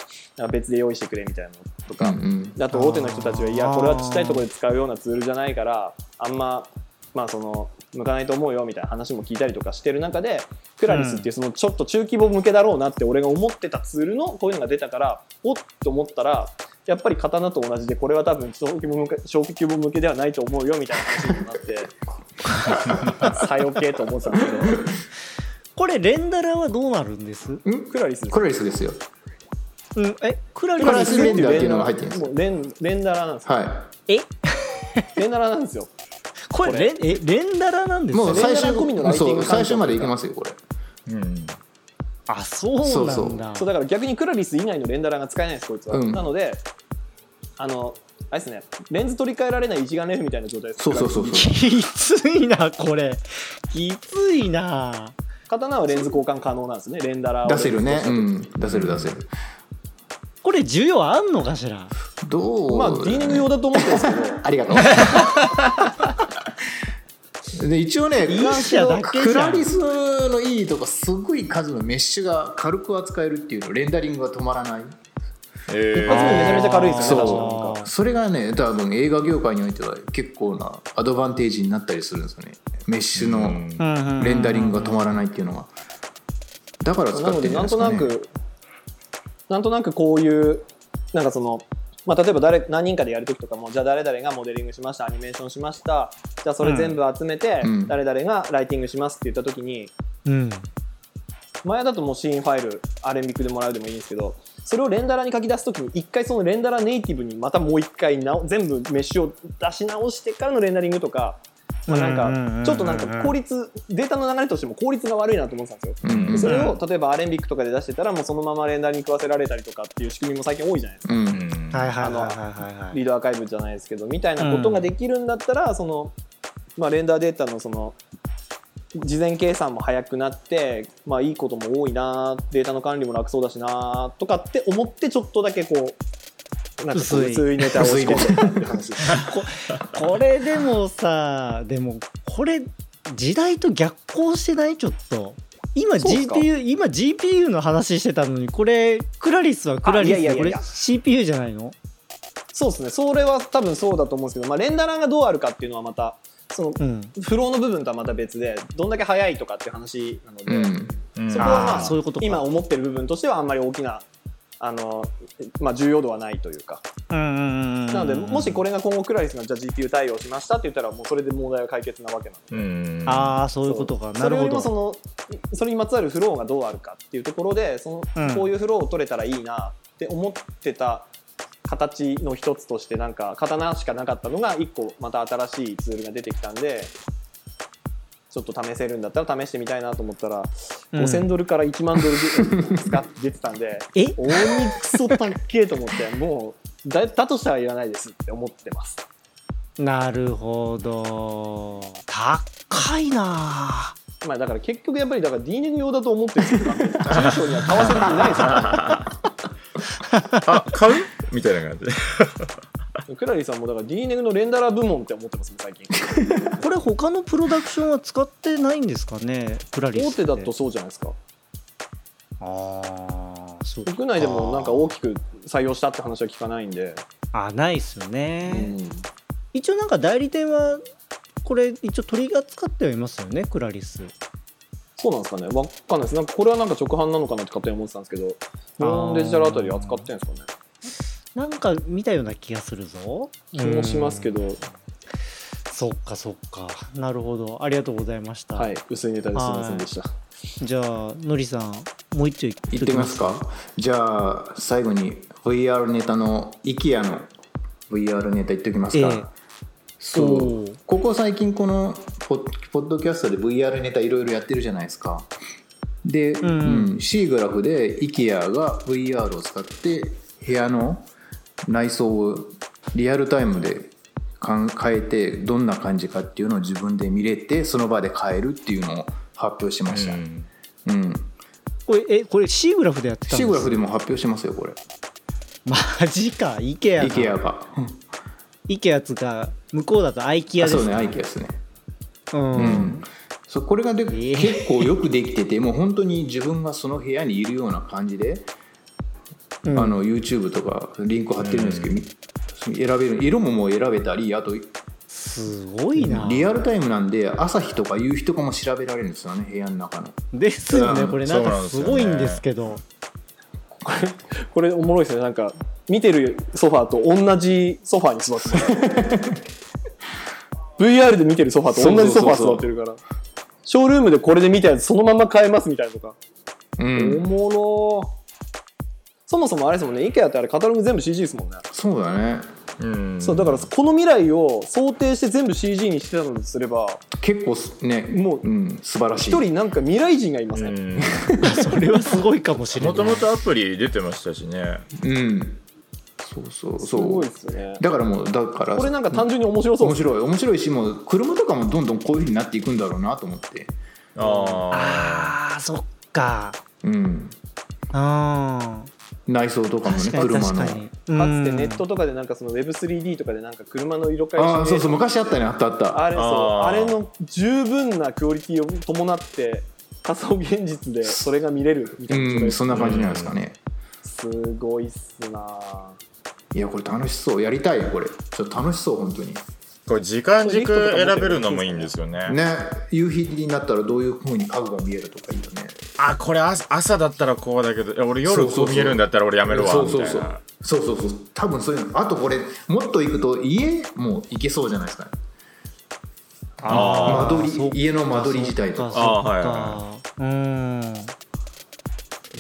別で用意してくれみたいなのとか、うんうん。あと大手の人たちはいやこれはちっちゃいところで使うようなツールじゃないからあんままあその向かないと思うよみたいな話も聞いたりとかしてる中でクラリスっていうそのちょっと中規模向けだろうなって俺が思ってたツールのこういうのが出たからおっと思ったらやっぱり刀と同じでこれは多分小規模向け小規模向けではないと思うよみたいな話になってさよけと思ってたんですけど。これレンダラーはどうなるんです？うん？ Clarisse です Clarisse ですよ。うんえ Clarisse スレンダーっていうのが入ってるんですもうレンレンダラーなんですよ。はえ？レンダラーなんですよこれレンえレンダラーなんですかいもう最終込みのライティングそう環境最終までいけますよこれ。うんあそうなんだ。そうそう。そうだから逆に Clarisse 以外のレンダラーが使えないですこいつは、うん。なのであのあれですね。レンズ取り替えられない一眼レフみたいな状態です。そうそうそうそう。きついなこれ。きついな。刀はレンズ交換可能なんですね。レンダラ出せるね。うん。出せる出せる。これ需要あんのかしら？どうまあディーニング用だと思ってるんですけど。ありがとうで一応ねいい社だけじゃん。クラリスのいいとこすごい数のメッシュが軽く扱えるっていうのレンダリングが止まらない。え一発目めちゃめちゃ軽いですよねそそれがね多分映画業界においては結構なアドバンテージになったりするんですよね。メッシュのレンダリングが止まらないっていうのが。だから使なってるんですかね。となくなんとなくこういうなんかそのまあ、例えば誰何人かでやるときとかもじゃあ誰々がモデリングしましたアニメーションしました。じゃあそれ全部集めてうん。誰々がライティングしますって言ったときにうん。前だともうシーンファイルアレンビックでもらうでもいいんですけどそれをレンダラに書き出すときに一回そのレンダラネイティブにまたもう一回なお全部メッシュを出し直してからのレンダリングとか、まあ、なんかちょっとなんか効率データの流れとしても効率が悪いなと思ってたんですよ。うんうんでそれを例えばアレンビックとかで出してたらもうそのままレンダーに食わせられたりとかっていう仕組みも最近多いじゃないですか。うんうんリードアーカイブじゃないですけどみたいなことができるんだったら、その、まあ、レンダーデータのその事前計算も早くなって、まあ、いいことも多いなデータの管理も楽そうだしなとかって思ってちょっとだけこうなんか薄いネタを仕込んでたっていう話ですこれでもさでもこれ時代と逆行してない？ちょっと。今 GPU 今 GPU の話してたのにこれクラリスはクラリスでこれ CPU じゃないの？そうですね。それは多分そうだと思うんですけど、まあ、レンダラーがどうあるかっていうのはまたそのうん。フローの部分とはまた別でどんだけ早いとかっていう話なので、うんうん。そこはまああーそういうことか。今思ってる部分としてはあんまり大きなあの、まあ、重要度はないというか。うんうんうんなのでもしこれが今後クラリスがじゃあ GPU 対応しましたって言ったらもうそれで問題は解決なわけなので。うんああそういうことか。それよなるほど。りもそのそれにまつわるフローがどうあるかっていうところでその、うん。こういうフローを取れたらいいなって思ってた形の一つとしてなんか刀しかなかったのが一個また新しいツールが出てきたんでちょっと試せるんだったら試してみたいなと思ったら、うん。5000ドルから1万ドル使って出てたんで え？大にクソたっけえと思ってもうだだとしたらいらないですって思ってます。なるほど。高いな。まあだから結局やっぱりだから D ネグ用だと思ってるんですけど、事務所には買わせていないですから。あ買う？みたいな感じ。で クラリーさんもだから D ネグのレンダラー部門って思ってますもん最近。これ他のプロダクションは使ってないんですかね？クラリス大手だとそうじゃないですか。ああそう国内でもなんか大きく採用したって話は聞かないんで、あないっすようね、ん、一応なんか代理店はこれ一応取り扱ってはいますよねクラリス。そうなんですかね。わかんないです。なんかこれはなんか直販なのかなって勝手に思ってたんですけどデジタルあたりで扱ってんですかねなんか見たような気がするぞ。気もしますけど。ど、そっかそっか。なるほど。ありがとうございました、はい薄いネタですいませんでした。じゃあのりさんもう一丁い言ってみます。かじゃあ最後に VR ネタの IKEA の VR ネタ言っておきますか、ええ。そおうー。ここ最近このポッポッドキャストで VR ネタいろいろやってるじゃないですか。で、ん。うん、C グラフで IKEA が VR を使って部屋の内装をリアルタイムでかん変えてどんな感じかっていうのを自分で見れてその場で変えるっていうのを発表しました、うん。うん、これえこれ C グラフでやってたんです？グラフでも発表しますよこれ。マジか IKEA か IKEA が。IKEA つか向こうだと IKEA ですあそうね IKEA ですね。うん、うん、そうこれがで、ー。結構よくできててもう本当に自分がその部屋にいるような感じで、うんあの YouTube とかリンク貼ってるんですけど、選べる色ももう選べたりあとすごいな。リアルタイムなんで朝日とか夕日とかも調べられるんですよね部屋の中の。ですよねうん。これ。なんかすごいんですけど。これ おもろいですね。なんか見てるソファーと同じソファーに座ってます VR で見てるソファーと同じソファー座ってるから。ショールームでこれで見たやつそのまま買えますみたいなとか、うおんもろそもそもあれですもんね。IKEA ってあれカタログ全部 CG ですもんね、そうだね。うん。そうだからこの未来を想定して全部 CG にしてたのとすれば結構すねもううん、素晴らしい。一人なんか未来人がいません、うん。それはすごいかもしれない。もともとアプリ出てましたしね。うん。そうそうすごそういですよね。だからもうだからこれなんか単純に面白そう面白い。面白いしもう車とかもどんどんこういうふうになっていくんだろうなと思って。ああーそっか。うん。うん内装とかもね車の。確かつてネットとかでなんかその Web3D とかでなんか車の色変えああそうそう昔あったねあったあった。あれそう。あれの十分なクオリティを伴って仮想現実でそれが見れるみたいなんそんな感じなんですかね。すごいっすな。いやこれ楽しそう。やりたいよこれ。ちょっと楽しそう本当に。これ時間軸選べるのもいいんですよね。ね。夕日になったらどういう風に家具が見えるとかいいよねあこれ朝朝だったらこうだけど俺夜こう見えるんだったら俺やめるわそうそうそう。みたいなそうそうそう。多分そういうの。あとこれもっと行くと家も行けそうじゃないですかね。あ間取り家の間取り自体とか。あはいはうん。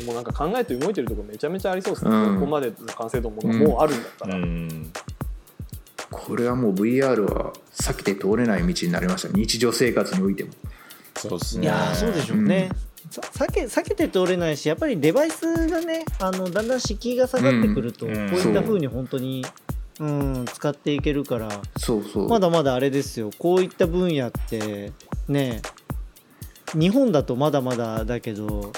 もうなんか考えて動いてるところめちゃめちゃありそうですね、うん。ここまでの完成度ももうあるんだったら、うん。これはもう VR は避けて通れない道になりました。日常生活においても。そうですね。いやーそうでしょうね、さ避け避けて通れないしやっぱりデバイスがねあのだんだん敷居が下がってくると、うんこういった風に本当に、う。ん、使っていけるからそうそう。まだまだあれですよ。こういった分野ってね日本だとまだまだだけど、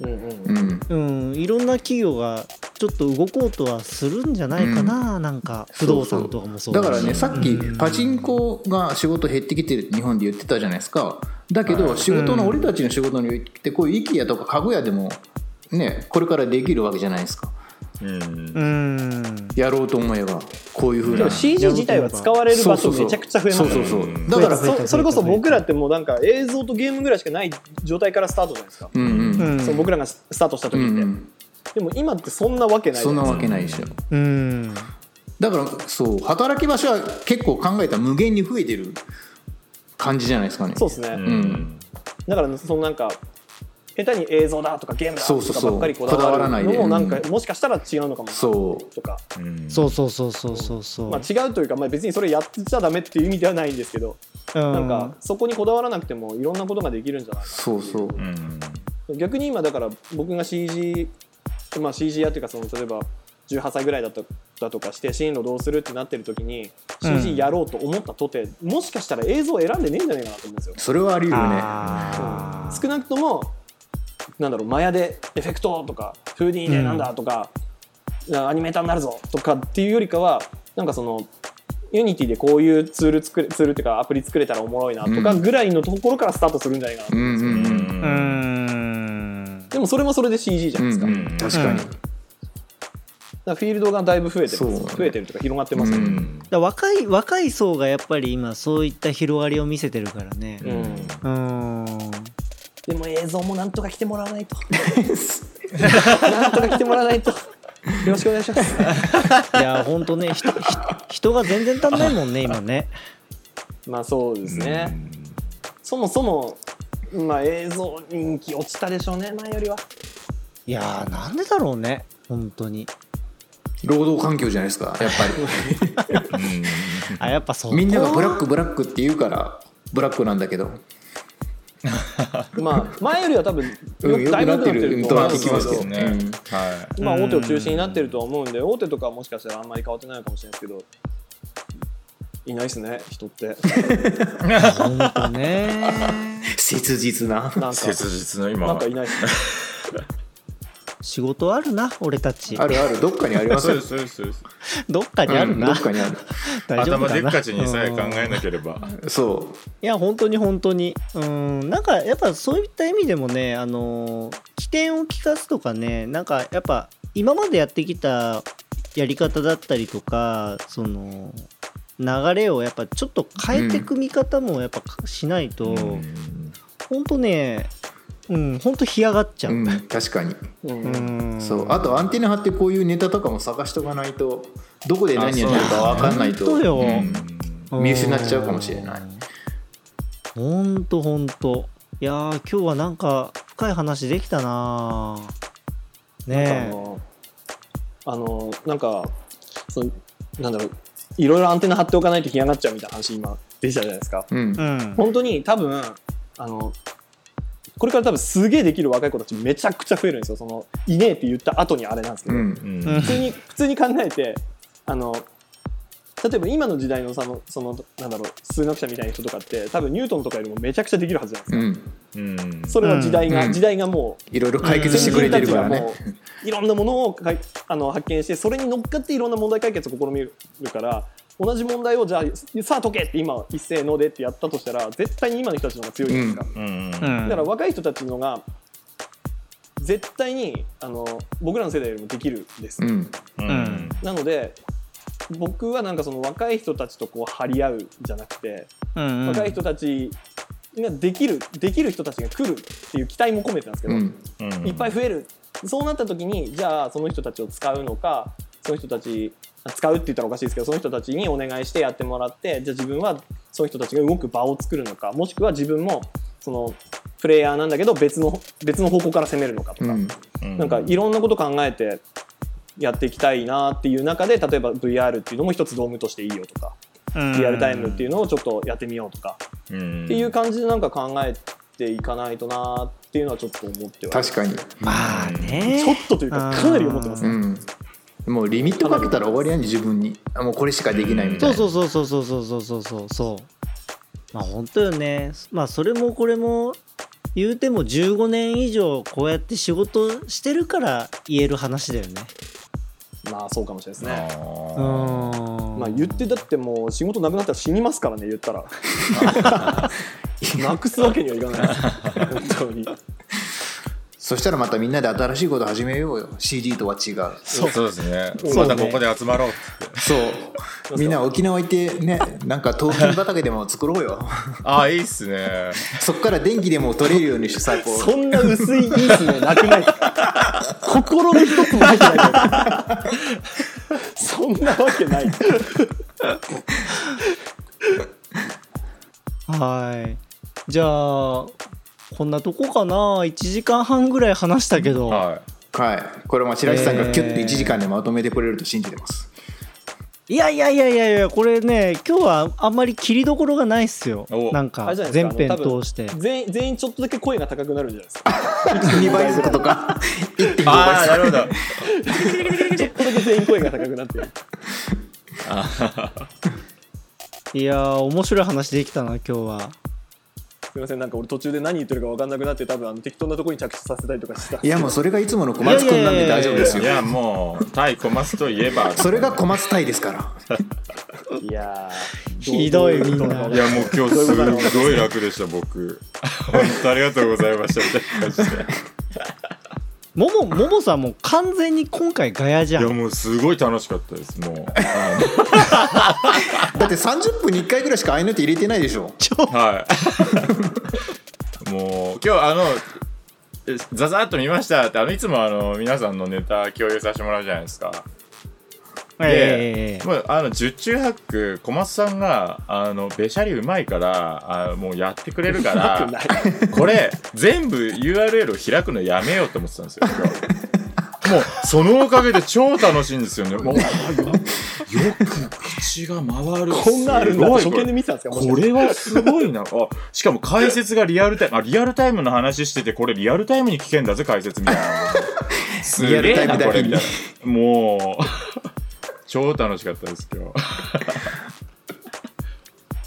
うんうんうん。うん、いろんな企業がちょっと動こうとはするんじゃないかな、なんか不動産とかもそう。だからねさっきうん。パチンコが仕事減ってきてるって日本で言ってたじゃないですかだけど仕事の俺たちの仕事においてこういう IKEA とか家具屋でもねこれからできるわけじゃないですか。うん。うん。やろうと思えばこういうふうな。でも CG 自体は使われる場所めちゃくちゃ増えますよね。そうそうそう。うん。だからそそれこそ僕らってもうなんか映像とゲームぐらいしかない状態からスタートじゃないですか、うんうんうん。その僕らがスタートした時って、うんうん。でも今ってそんなわけないじそんなわけないでしょうん。だからそう働き場所は結構考えたら無限に増えてる感じじゃないですかね。そうですね、うん。だからそのなんか下手に映像だとかゲームだとかばっかりこだわらないのもなんかうん。もしかしたら違うのかもそう。とか、うん。そうそうそうそうそうそう、まあ、違うというか、まあ、別にそれやってちゃダメっていう意味ではないんですけど、うん。なんかそこにこだわらなくてもいろんなことができるんじゃないかそうそう。うん。逆に今だから僕が CG、まあ、CG やっていうかその例えば18歳ぐらいだとだとかして進路どうするってなってる時にうん。CG やろうと思ったとて、もしかしたら映像を選んでねえんじゃないかなと思うんですよ。それはあり得るね。あー。少なくともなんだろうマヤでエフェクトとか 2D でなんだとか、アニメーターになるぞとかっていうよりかはなんかその Unity でこういうツール作れツールっていうかアプリ作れたらおもろいなとかうん。ぐらいのところからスタートするんじゃないかなとう思うんですよ、んうん。うん。うーんでもそれもそれで CG じゃないですか,、うんうん確かに。らフィールドがだいぶ増えてます。そう増えてるというか広がってますよね、うん。だ若い若い層がやっぱり今そういった広がりを見せてるからね。うん。うん。でも映像もなんとか来てもらわないと。なんとか来てもらわないと。よろしくお願いします。いやほんとね人が全然足んないもんね今ね。まあそうですね、そもそも、まあ、映像人気落ちたでしょうね前よりは。いやーなんでだろうね本当に労働環境じゃないですかやっぱうん あやっぱそう。りみんながブラックブラックって言うからブラックなんだけど。まあ前よりは多分ようんくだいぶ良くなってるとは聞きますけどね。うん。はい。まあ大手を中心になってるとは思うんで大手とかはもしかしたらあんまり変わってないかもしれないですけど。いないですね人って。本当ね。切実な。なんか。切実のなん今かいないですね仕事あるな俺たち。あるある。どっかにありますよ。そうですそうですそうです。どっかにあるうんな、どっかにある。大丈夫頭でっかちにさえ考うんえなければ。そいや本当に本当に。うんなんかやっぱそういった意味でもねあの起点を聞かすとかねなんかやっぱ今までやってきたやり方だったりとかその流れをやっぱちょっと変えていく見方もやっぱしないと、うん。本当ねうん本当干上がっちゃう、う、うん、確かに。うん。うんそう。あとアンテナ張ってこういうネタとかも探しとかないとどこで何やってるか分かんないと本当よ。うん見失っちゃうかもしれない。ほんとほんといやー今日はなんか深い話できたなねのあのなんかそのなんだろういろいろアンテナ張っておかないと干上がっちゃうみたいな話今出てたじゃないですか。うん。えうん。本当に多分あのこれから多分すげえできる若い子たちめちゃくちゃ増えるんですよ。そのいねえって言った後にあれなんですけど、うんうん。うん普通に普通に考えてあの例えば今の時代のそのそのなんだろう数学者みたいな人とかって多分ニュートンとかよりもめちゃくちゃできるはずじゃないですか、うん。うん。それは時代が、うん。時代がもういろいろ解決してくれてるからね。いろんなものをかいあの発見してそれに乗っかっていろんな問題解決を試みるから同じ問題をじゃあさあ解けって今一斉のでってやったとしたら絶対に今の人たちの方が強いじゃないですか、うん。うん。だから若い人たちのが絶対にあの僕らの世代よりもできるんです、うん。うん。なので僕はなんかその若い人たちとこう張り合うじゃなくて、うんうん。若い人たちができるできる人たちが来るっていう期待も込めてなんですけど、うん。うん。いっぱい増える。そうなった時にじゃあその人たちを使うのかその人たちあ使うって言ったらおかしいですけどその人たちにお願いしてやってもらってじゃあ自分はその人たちが動く場を作るのかもしくは自分もそのプレイヤーなんだけど別の別の方向から攻めるのかとか、うん。うん。なんかいろんなこと考えてやっていきたいなっていう中で例えば VR っていうのも一つドームとしていいよとか、うん。リアルタイムっていうのをちょっとやってみようとか、うん。っていう感じでなんか考えていかないとなっていうのはちょっと思っては確かに。まあね。ちょっとというかかなり思ってますね。うんもうリミットかけたら終わりやん自分に。あもうこれしかできないみたいな。そうそうそうそうそうそうそうそう。そうまあ本当よね。まあそれもこれも言うても15年以上こうやって仕事してるから言える話だよね。まあそうかもしれないですね。まあ言ってだってもう仕事なくなったら死にますからね言ったら。なくすわけにはいかない。本当にそしたらまたみんなで新しいこと始めようよ。CG とは違う。そうそうですね。そうね。またここで集まろう。そう。みんな沖縄行ってねなんか豆腐畑でも作ろうよ。ああいいっすね。そっから電気でも取れるようにしてさこう。そんな薄いいいっすね。なくない心の一つも入ってない。そんなわけない。はい。じゃあこんなとこかな？1時間半ぐらい話したけど、ははい。これは白石さんがキュッとえー1時間でまとめてくれると信じてます。いやいやいやいやいやこれね今日はあんまり切りどころがないっすよ。お。なんか全編通して。全員全員ちょっとだけ声が高くなるんじゃないですか。2倍速とか。1.5い、ああ倍速。なるほど。ちょっとだけ全員声が高くなっていやー面白い話できたな今日はすみません。なんか俺途中で何言ってるか分かんなくなって多分あの適当なところに着地させたりとかしてた。いやもうそれがいつもの小松君なんで大丈夫ですよ。いやもう対小松といえば。それが小松隊ですから。いやー。ひどいみんな。いやもう今日すごい楽でした僕。本当ありがとうございました。みたいな感じでももももさんもう完全に今回ガヤじゃん。いやもうすごい楽しかったですもう。あ だって30分に1回ぐらいしかああいうのって入れてないでしょ。ちょのはい。もう今日あのえザザーっと見ましたってあのいつもあの皆さんのネタ共有させてもらうじゃないですかええもうあの十中八九小松さんがあのべしゃりうまいからあもうやってくれるから これ全部 URL を開くのやめようと思ってたんですよ。もうそのおかげで超楽しいんですよね。もうあよよく口が回る。こんなあるんだ。初見で見てたんですかもしかこれはすごいな。あしかも解説がリアルタイム。あリアルタイムの話しててこれリアルタイムに聞けんだぜ解説みたいな。すげえなリアルタイムだけに。これみたいな。もう超楽しかったです今日。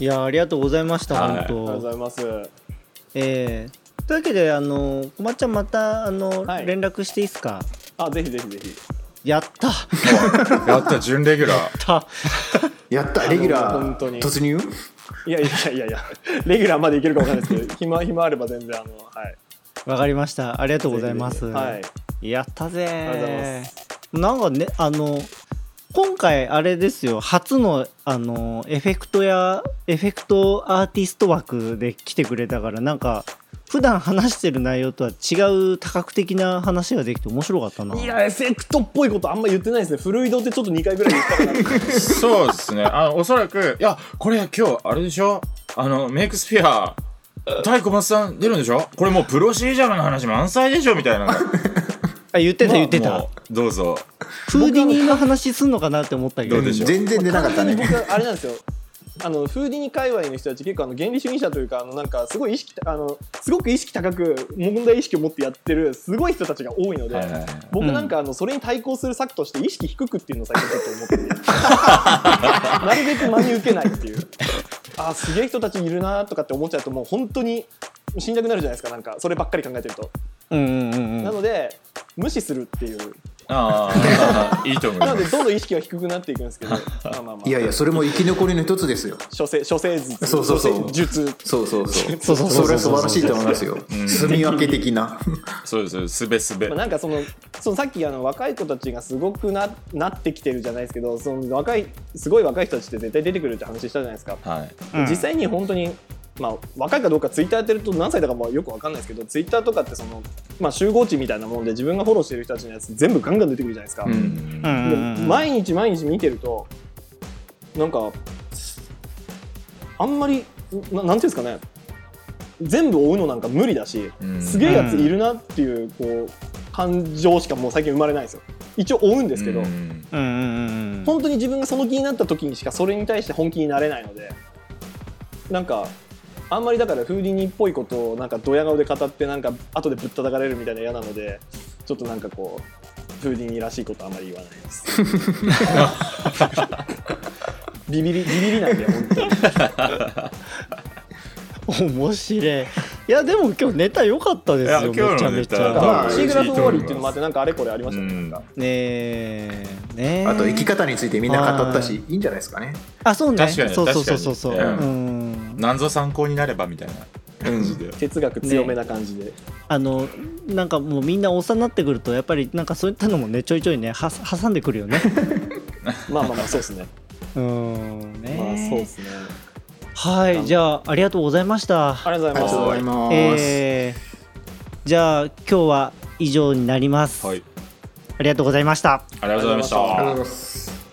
いやありがとうございました、はい。ありがとう本当ございます。ええ。というわけであのこまっちゃんまたあの、はい。連絡していいですか？あぜひぜひぜひ。やった。やった準レギュラー。た。やった レギュラ本当に。ー突入？いやいやいやいや。レギュラーまでいけるかわかんないですけど 暇暇あれば全然あのはい。わかりました。ありがとうございます。ぜひぜひ。はい。やったぜありがとうございまなんかねあの今回あれですよ。初のあのエフェクトやエフェクトアーティスト枠で来てくれたからなんか普段話してる内容とは違う多角的な話ができて面白かったな。いやエフェクトっぽいことあんま言ってないですね。フル移動ってちょっと2回ぐらい言ったかなそうですね。あのおそらくいやこれ今日あれでしょ？あのメイクスピア 太小松さん出るんでしょ？これもうプロシージャルの話満載でしょ？みたいなあ言ってた言ってた。まあもうどうぞ。フーディニーの話すんのかなって思ったけど。どうでしょう。全然出なかったね。僕あれなんですよあのフーディニ界隈の人たち結構あの原理主義者というかあのなんかすごい意識あのすごく意識高く問題意識を持ってやってるすごい人たちが多いので、はいはいはい。僕なんかあのそれに対抗する策として意識低くっていうのを最近ちょっと思っててなるべく真に受けないっていう。あーすげえ人たちいるなとかって思っちゃうともう本当に死んなくなるじゃないですかなんか。そればっかり考えてると、うんうんうんうん。なので無視するっていうああいいと思います。なのでどんどん意識は低くなっていくんですけど。まあまあまあ。いやいやそれも生き残りの一つですよ。処世処世術。そうそうそう。術。そうそうそう。そうそうそう。それは素晴らしいと思いますよ。住み分け的な。そうですす。べすべ。まあ、なんかそのそのさっきあの若い子たちがすごくななってきてるじゃないですけどその若いすごい若い人たちって絶対出てくるって話したじゃないですか、はい。うん実際に本当に、まあ、若いかどうかツイッターやってると何歳だかもよく分かんないですけどツイッターとかってその、まあ、集合値みたいなもんで自分がフォローしてる人たちのやつ全部ガンガン出てくるじゃないですか、うん。うん。うんでうん毎日毎日見てるとなんかあんまりななんていうんですかね。全部追うのなんか無理だし、うん。すげえやついるなっていうこう感情しかもう最近生まれないんですよ。一応追うんですけど、うんうんうんうん。本当に自分がその気になった時にしかそれに対して本気になれないのでなんかあんまりだからフーディニーっぽいことをなんかドヤ顔で語ってなんか後でぶったたかれるみたいな嫌なのでちょっとなんかこうフーディニーらしいことあんまり言わないです。ビビりビビりなんで本当に面白い。いやでも今日ネタ良かったですよいや今日のめちゃめちゃ。ネタまあうんシーグラフ終わりっていうのもあってなんかあれこれありましたね、うん。なんかねえねえ。あと生き方についてみんな語ったしいいんじゃないですかね。あそうね。確かにそうそうそう。そうそう確かに。うん。何ぞ参考になればみたいな。感じで、哲学強めな感じで、あのなんかもうみんな幼なってくるとやっぱりなんかそういったのもねちょいちょいねは挟んでくるよね。まあまあまあそうですね。うん。ねまあそうですねはいじゃあありがとうございました。ありがとうございます。えーじゃあ今日は以上になります、はい。ありがとうございました。ありがとうございました